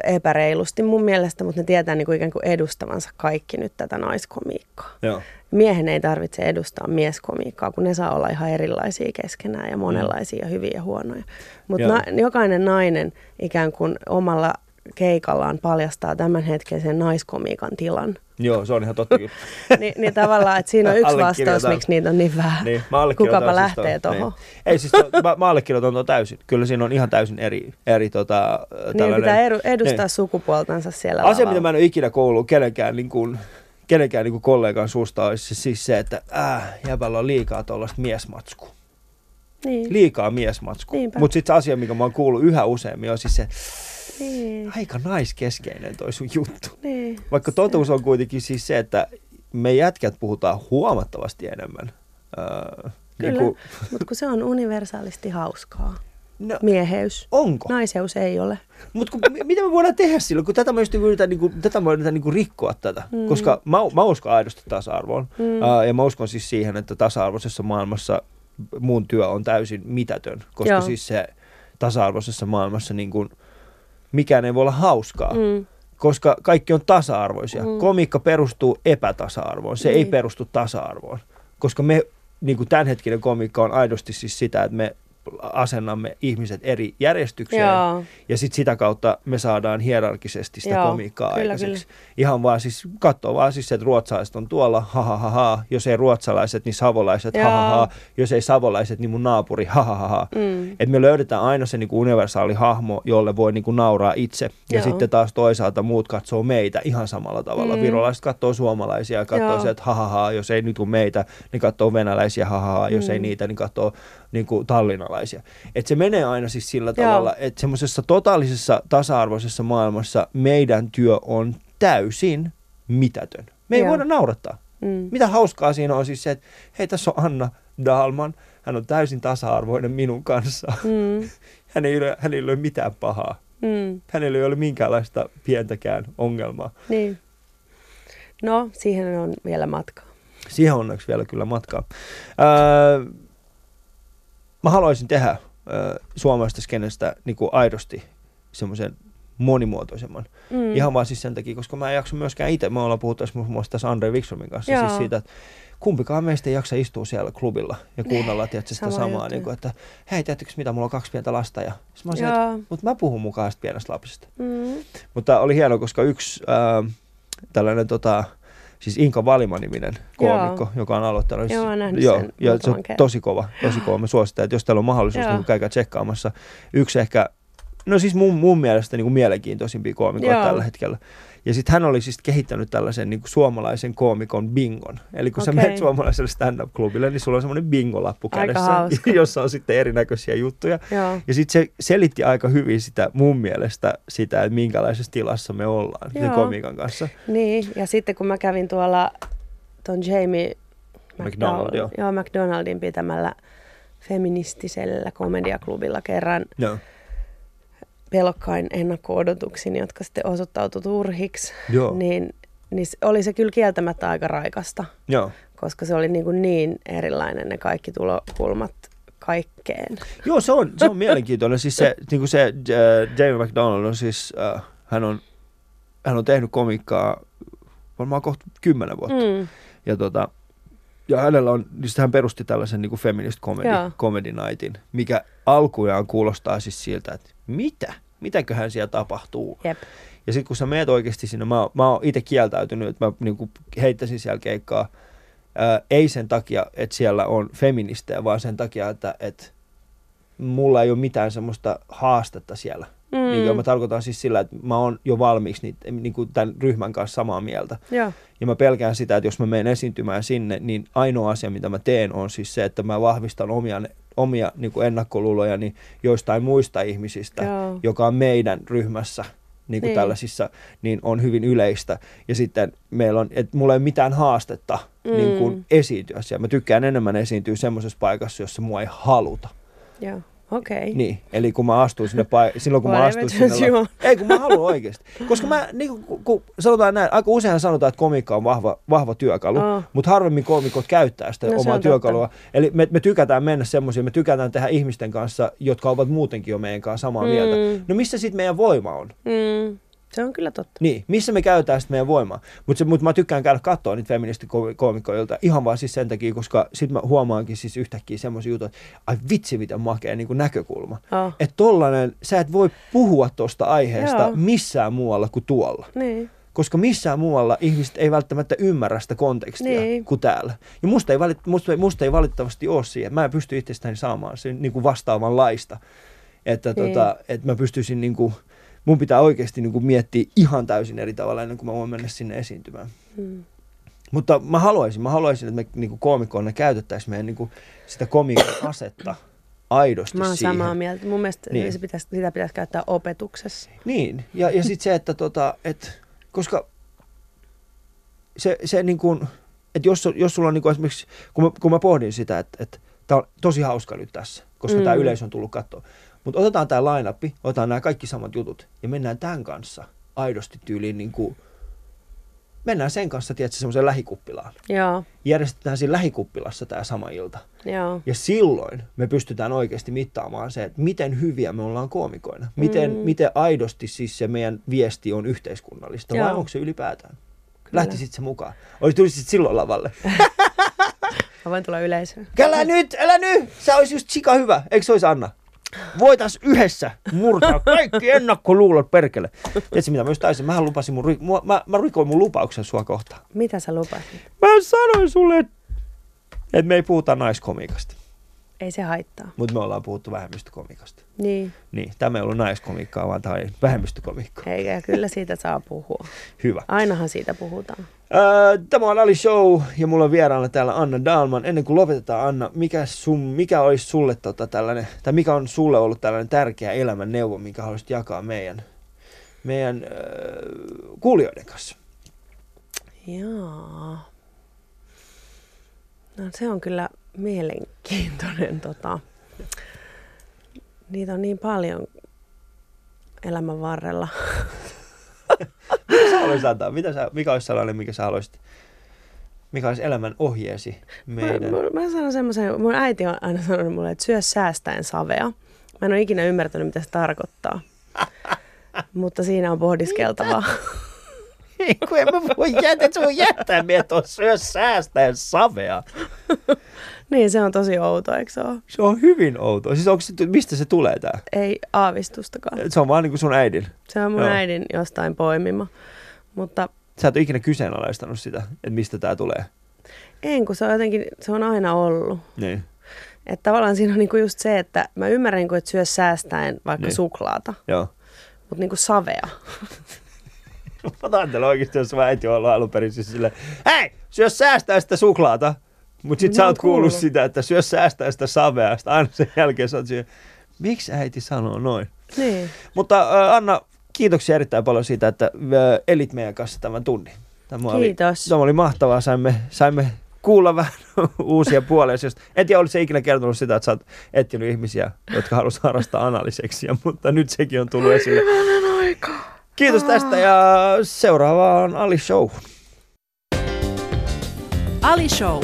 epäreilusti mun mielestä, mutta ne tietää niin kuin ikään kuin edustavansa kaikki nyt tätä naiskomiikkaa. Joo. Miehen ei tarvitse edustaa mieskomiikkaa, kun ne saa olla ihan erilaisia keskenään ja monenlaisia ja hyviä ja huonoja. Mutta na- jokainen nainen ikään kuin omalla keikallaan paljastaa tämän hetkisen naiskomiikan tilan. Joo, se on ihan totta kyllä. *laughs* Ni, niin tavallaan, että siinä on yksi vastaus, miksi niitä on niin vähän. Niin, mä Kukapa siis lähtee tuohon. Niin. Ei siis, to, mä, mä allekirjoitan tuon täysin. Kyllä siinä on ihan täysin eri, eri tota, Niin pitää edu, edustaa niin. sukupuoltansa siellä Asia, lavalla. mitä mä en ole ikinä koulun kenenkään, niin kuin, kenenkään niin kuin kollegan suusta, olisi siis se, että äh, jäbällä on liikaa tuollaista miesmatskua. Niin, Liikaa miesmatskua. Mutta sitten se asia, mikä mä oon kuullut yhä useammin, on siis se, niin, aika naiskeskeinen toi sun juttu. niin. Vaikka totuus on kuitenkin siis se, että me jätkät puhutaan huomattavasti enemmän. Öö, Kyllä, mutta kun se on universaalisti hauskaa. no, Mieheys. onko? Naiseus ei ole. Mutta mitä me voidaan tehdä silloin, kun tätä mä just yritän, niin kuin, tätä mä yritän niin kuin rikkoa tätä. Mm. Koska mä, mä uskon aidosti tasa-arvoon. Mm. Uh, ja mä uskon siis siihen, että tasa-arvoisessa maailmassa mun työ on täysin mitätön. Koska Joo. siis se tasa-arvoisessa maailmassa niin kuin, mikään ei voi olla hauskaa. Mm. Koska kaikki on tasa-arvoisia. Mm. Mm. Komiikka perustuu epätasa-arvoon. Se niin. ei Niin. perustu tasa-arvoon. Koska me, niin kuin tämänhetkinen komiikka on aidosti siis sitä, että me asennamme ihmiset eri järjestykseen. Joo. Ja sitten sitä kautta me saadaan hierarkisesti sitä Joo, komiikkaa kyllä, aikaiseksi. Ihan vaan siis, katsoo vaan siis, että ruotsalaiset on tuolla, ha ha ha ha. Jos ei ruotsalaiset, niin savolaiset, ha ha ha. Jos ei savolaiset, niin mun naapuri, ha ha ha ha. Mm. Että me löydetään aina se niinku universaali hahmo, jolle voi niinku nauraa itse. Ja Joo. sitten taas toisaalta muut katsoo meitä ihan samalla tavalla. Mm. Virolaiset katsoo suomalaisia ja katsoo se, että ha ha ha. Jos ei nyt meitä, niin katsoo venäläisiä, ha ha ha. Jos Mm. ei niitä, niin katsoo niinku tallinnalaisia. Et se menee aina siis sillä Joo. tavalla, että semmoisessa totaalisessa tasa-arvoisessa maailmassa meidän työ on täysin mitätön. Me ei Joo. voida naurattaa. Mm. Mitä hauskaa siinä on siis se, että hei tässä on Anna Dalman, hän on täysin tasa-arvoinen minun kanssa. Mm. *laughs* Hän ei ole, hänellä ei ole mitään pahaa. Mm. Hänellä ei ole minkäänlaista pientäkään ongelmaa. Niin. No, siihen on vielä matka. Siihen on onneksi vielä kyllä matkaa. Öö, mä haluaisin tehdä suomalaisesta skenestä niin kuin aidosti semmoisen monimuotoisemman. Mm. Ihan vaan siis sen takia, koska mä en jaksa myöskään itse. Me ollaan puhuttu muun muassa tässä Andre Wikströmin kanssa Joo. siis siitä, että kumpikaan meistä ei jaksa istua siellä klubilla ja kuunnella tietysti sitä sama samaa, juttu. niin kuin, että hei, tiedättekö mitä, mulla on kaksi pientä lasta. Ja mä olisin, että, mutta mä puhun mukaan pienestä lapsesta. Mm. Mutta oli hieno, koska yksi ää, tällainen tota, siis Inka Valima-niminen koomikko, Joo. joka on aloittanut. Joo, mä oon nähnyt joo, sen ja se on kerran. tosi kova, tosi kova. Mä suosittelen, että jos teillä on mahdollisuus, Joo. niin käykää tsekkaamassa. Yksi ehkä, no siis mun, mun mielestä niin kuin mielenkiintoisimpia koomikoita Joo. tällä hetkellä. Ja sitten hän oli siis kehittänyt tällaisen niin kuin suomalaisen koomikon bingon. Eli kun sä Okei. menet suomalaiselle stand-up-klubille, niin sulla on semmoinen bingolappu Aika kädessä, hauska. *laughs* jossa on sitten erinäköisiä juttuja. Joo. Ja sitten se selitti aika hyvin sitä mun mielestä sitä, että minkälaisessa tilassa me ollaan sen Joo. komiikan kanssa. Niin, ja sitten kun mä kävin tuolla ton Jamie McDonald, joo. joo, McDonaldin pitämällä feministisellä komediaklubilla kerran Joo. Pelokkain ennakko-odotuksin, jotka sitten osoittautui turhiksi, Joo. niin, niin oli se kyllä kieltämättä aika raikasta, Joo. koska se oli niin, kuin niin erilainen ne kaikki tulokulmat kaikkeen. Joo, se on, se on *laughs* mielenkiintoinen. Siis se, niin kuin se äh, Jamie McDonald on siis, äh, hän, on, hän on tehnyt komikkaa varmaan kohta kymmenen vuotta. Mm. Ja, tota, ja hänellä on, niin hän perusti tällaisen niin kuin feminist comedy, Joo. comedy nightin, mikä alkujaan kuulostaa siis siltä, että mitä? Mitäköhän siellä tapahtuu? Jep. Ja sitten kun sä meet oikeasti sinne, mä, mä oon itse kieltäytynyt, että mä niinku heittäisin siellä keikkaa, ää, ei sen takia, että siellä on feministejä, vaan sen takia, että, että mulla ei ole mitään semmoista haastetta siellä. Mm. Niin mä tarkoitan siis sillä, että mä oon jo valmiiksi niitä, niin kuin tämän ryhmän kanssa samaa mieltä. Joo. Ja mä pelkään sitä, että jos mä menen esiintymään sinne, niin ainoa asia, mitä mä teen, on siis se, että mä vahvistan omia, omia niin kuin ennakkoluulojani joistain muista ihmisistä, Joo. joka on meidän ryhmässä niin kuin Niin. tällaisissa, niin on hyvin yleistä. Ja sitten meillä on, että mulla ei ole mitään haastetta Mm. niin kuin esiintyä siellä. Mä tykkään enemmän esiintyä semmoisessa paikassa, jossa mua ei haluta. Joo. Okei. Okay. Niin, eli kun mä astuin sinne paik- silloin kun mä astuin sinne... la-. Ei, kun mä haluan oikeasti. Koska mä, niin kun, kun sanotaan näin, aika useinhan sanotaan, että komiikka on vahva, vahva työkalu, Aa. mutta harvemmin koomikot käyttää sitä No omaa on totta. työkalua. Eli me, me tykätään mennä semmoisiin, me tykätään tehdä ihmisten kanssa, jotka ovat muutenkin jo meidän kanssa samaa Mm. mieltä. No missä sitten meidän voima on? Mm. Se on kyllä totta. Niin, missä me käytetään sitten meidän voimaa. Mutta mut mä tykkään käydä katsoa niitä feministikoomikoilta ihan vaan siis sen takia, koska sitten mä huomaankin siis yhtäkkiä semmoisia juttuja, että ai vitsi miten makea niin kuin näkökulma. Oh. Että tollanen, sä et voi puhua tuosta aiheesta Joo. missään muualla kuin tuolla. Niin. Koska missään muualla ihmiset ei välttämättä ymmärrä sitä kontekstia Niin. kuin täällä. Ja musta ei, valit, musta, musta ei valitettavasti ole siihen. Mä en pysty itsestäni saamaan sen niin kuin vastaavanlaista. Että Niin. tota, että mä pystyisin niin kuin, mun pitää oikeasti niin kuin miettiä ihan täysin eri tavalla ennen kuin mä voin mennä sinne esiintymään. Mm. Mutta mä haluaisin, mä haluaisin, että me niin koomikkoina käytettäisiin meidän niin kuin, sitä koomikon asetta aidosti Mä oon siihen. samaa mieltä. Mun mielestä Niin. se pitäisi, sitä pitäisi käyttää opetuksessa. Niin, ja, ja sitten se, että tota, et, koska se, se niin kuin, että jos, jos sulla on niin kuin esimerkiksi, kun mä, kun mä pohdin sitä, että, että tämä on tosi hauska nyt tässä, koska. Mm. tämä yleisö on tullut katsoa. Mutta otetaan tämä line otetaan nämä kaikki samat jutut ja mennään tämän kanssa aidosti tyyliin niin kuin, mennään sen kanssa, tiedätkö, semmoiseen lähikuppilaan. Joo, Järjestetään siinä lähikuppilassa tämä sama ilta. joo. Ja silloin me pystytään oikeasti mittaamaan se, että miten hyviä me ollaan koomikoina. Miten, Mm. miten aidosti siis se meidän viesti on yhteiskunnallista vai Joo. onko se ylipäätään? Kyllä. Lähtisit se mukaan? Oli tulisit silloin lavalle? *laughs* Mä voin tulla yleisöön. Älä nyt, älä nyt! Sä ois just sika hyvä, eikö se ois Anna? Voitais yhdessä murtaa kaikki ennakkoluulot perkele. Tiedätkö mitä mä just taisin? Mähän lupasin mun, mua- mä, mä rikoin mun lupauksen sua kohtaan. Mitä sä lupasit? Mä sanoin sulle, että et me ei puhuta naiskomiikasta, Ei se haittaa. mutta me ollaan puhuttu vähemmistökomiikasta. Niin, Niin, tämä ei ollut naiskomiikkaa, vaan tämä oli vähemmistökomiikkaa. eikä kyllä siitä saa puhua. *laughs* Hyvä. Ainahan siitä puhutaan. Öö, Tämä on Ali Show ja mulla on vieraana täällä Anna Dalman. Ennen kuin lopetetaan Anna, mikä, sun, mikä olisi sulle tota tällainen, tai mikä on sulle ollut tällainen tärkeä elämän neuvo, minkä haluaisit jakaa meidän, meidän öö, kuulijoiden kanssa? Jaa. No se on kyllä mielenkiintoinen. Tota. Niitä on niin paljon elämän varrella. *laughs* Mitä sä haluaisit antaa? Mitä sä, mikä olisi sellainen, mikä sä haluaisit, mikä olisi elämän ohjeesi meidän? Mä, mä, mä sanon semmoisen, mun äiti on aina sanonut mulle, että syö säästäen savea. Mä en ole ikinä ymmärtänyt, mitä se tarkoittaa. *laughs* Mutta siinä on pohdiskeltavaa. kun en mä voi jättää, se voi jättää on syö säästäen savea. *laughs* niin, se on tosi outo, eikö se ole? Se on hyvin outoa. Siis onko se, mistä se tulee tää? Ei aavistustakaan. Se on vaan niin kuin sun äidin. Se on mun Joo. äidin jostain poimima. Mutta Sä et ole ikinä kyseenalaistanut sitä, että mistä tää tulee. en, kun se on jotenkin, se on aina ollut. Niin. Että tavallaan siinä on niinku just se, että mä ymmärrän, niinku, että syö säästäen vaikka Niin. suklaata, Joo. mutta niinku savea. *laughs* Mä ajattelen oikeasti, jos sun äiti on ollut alun perin siis silleen, hei, syö säästää sitä suklaata. Mutta sit Niin sä oot kuullut kuullut. sitä, että syö säästää sitä savea. Sitten aina sen jälkeen sä oot siihen, miksi äiti sanoo noin? Niin. Mutta äh, Anna, kiitoksia erittäin paljon siitä, että äh, elit meidän kanssa tämän tunnin. Tämä oli, Kiitos. tämä oli mahtavaa, saimme, saimme kuulla vähän *laughs* uusia puolia. En tiedä, olisi ikinä kertonut sitä, että sä oot etsinyt ihmisiä, jotka haluaisivat harrastaa analiseksiä, mutta nyt sekin on tullut esille. Kiitos tästä ja seuraavaan Ali Show. Ali Show.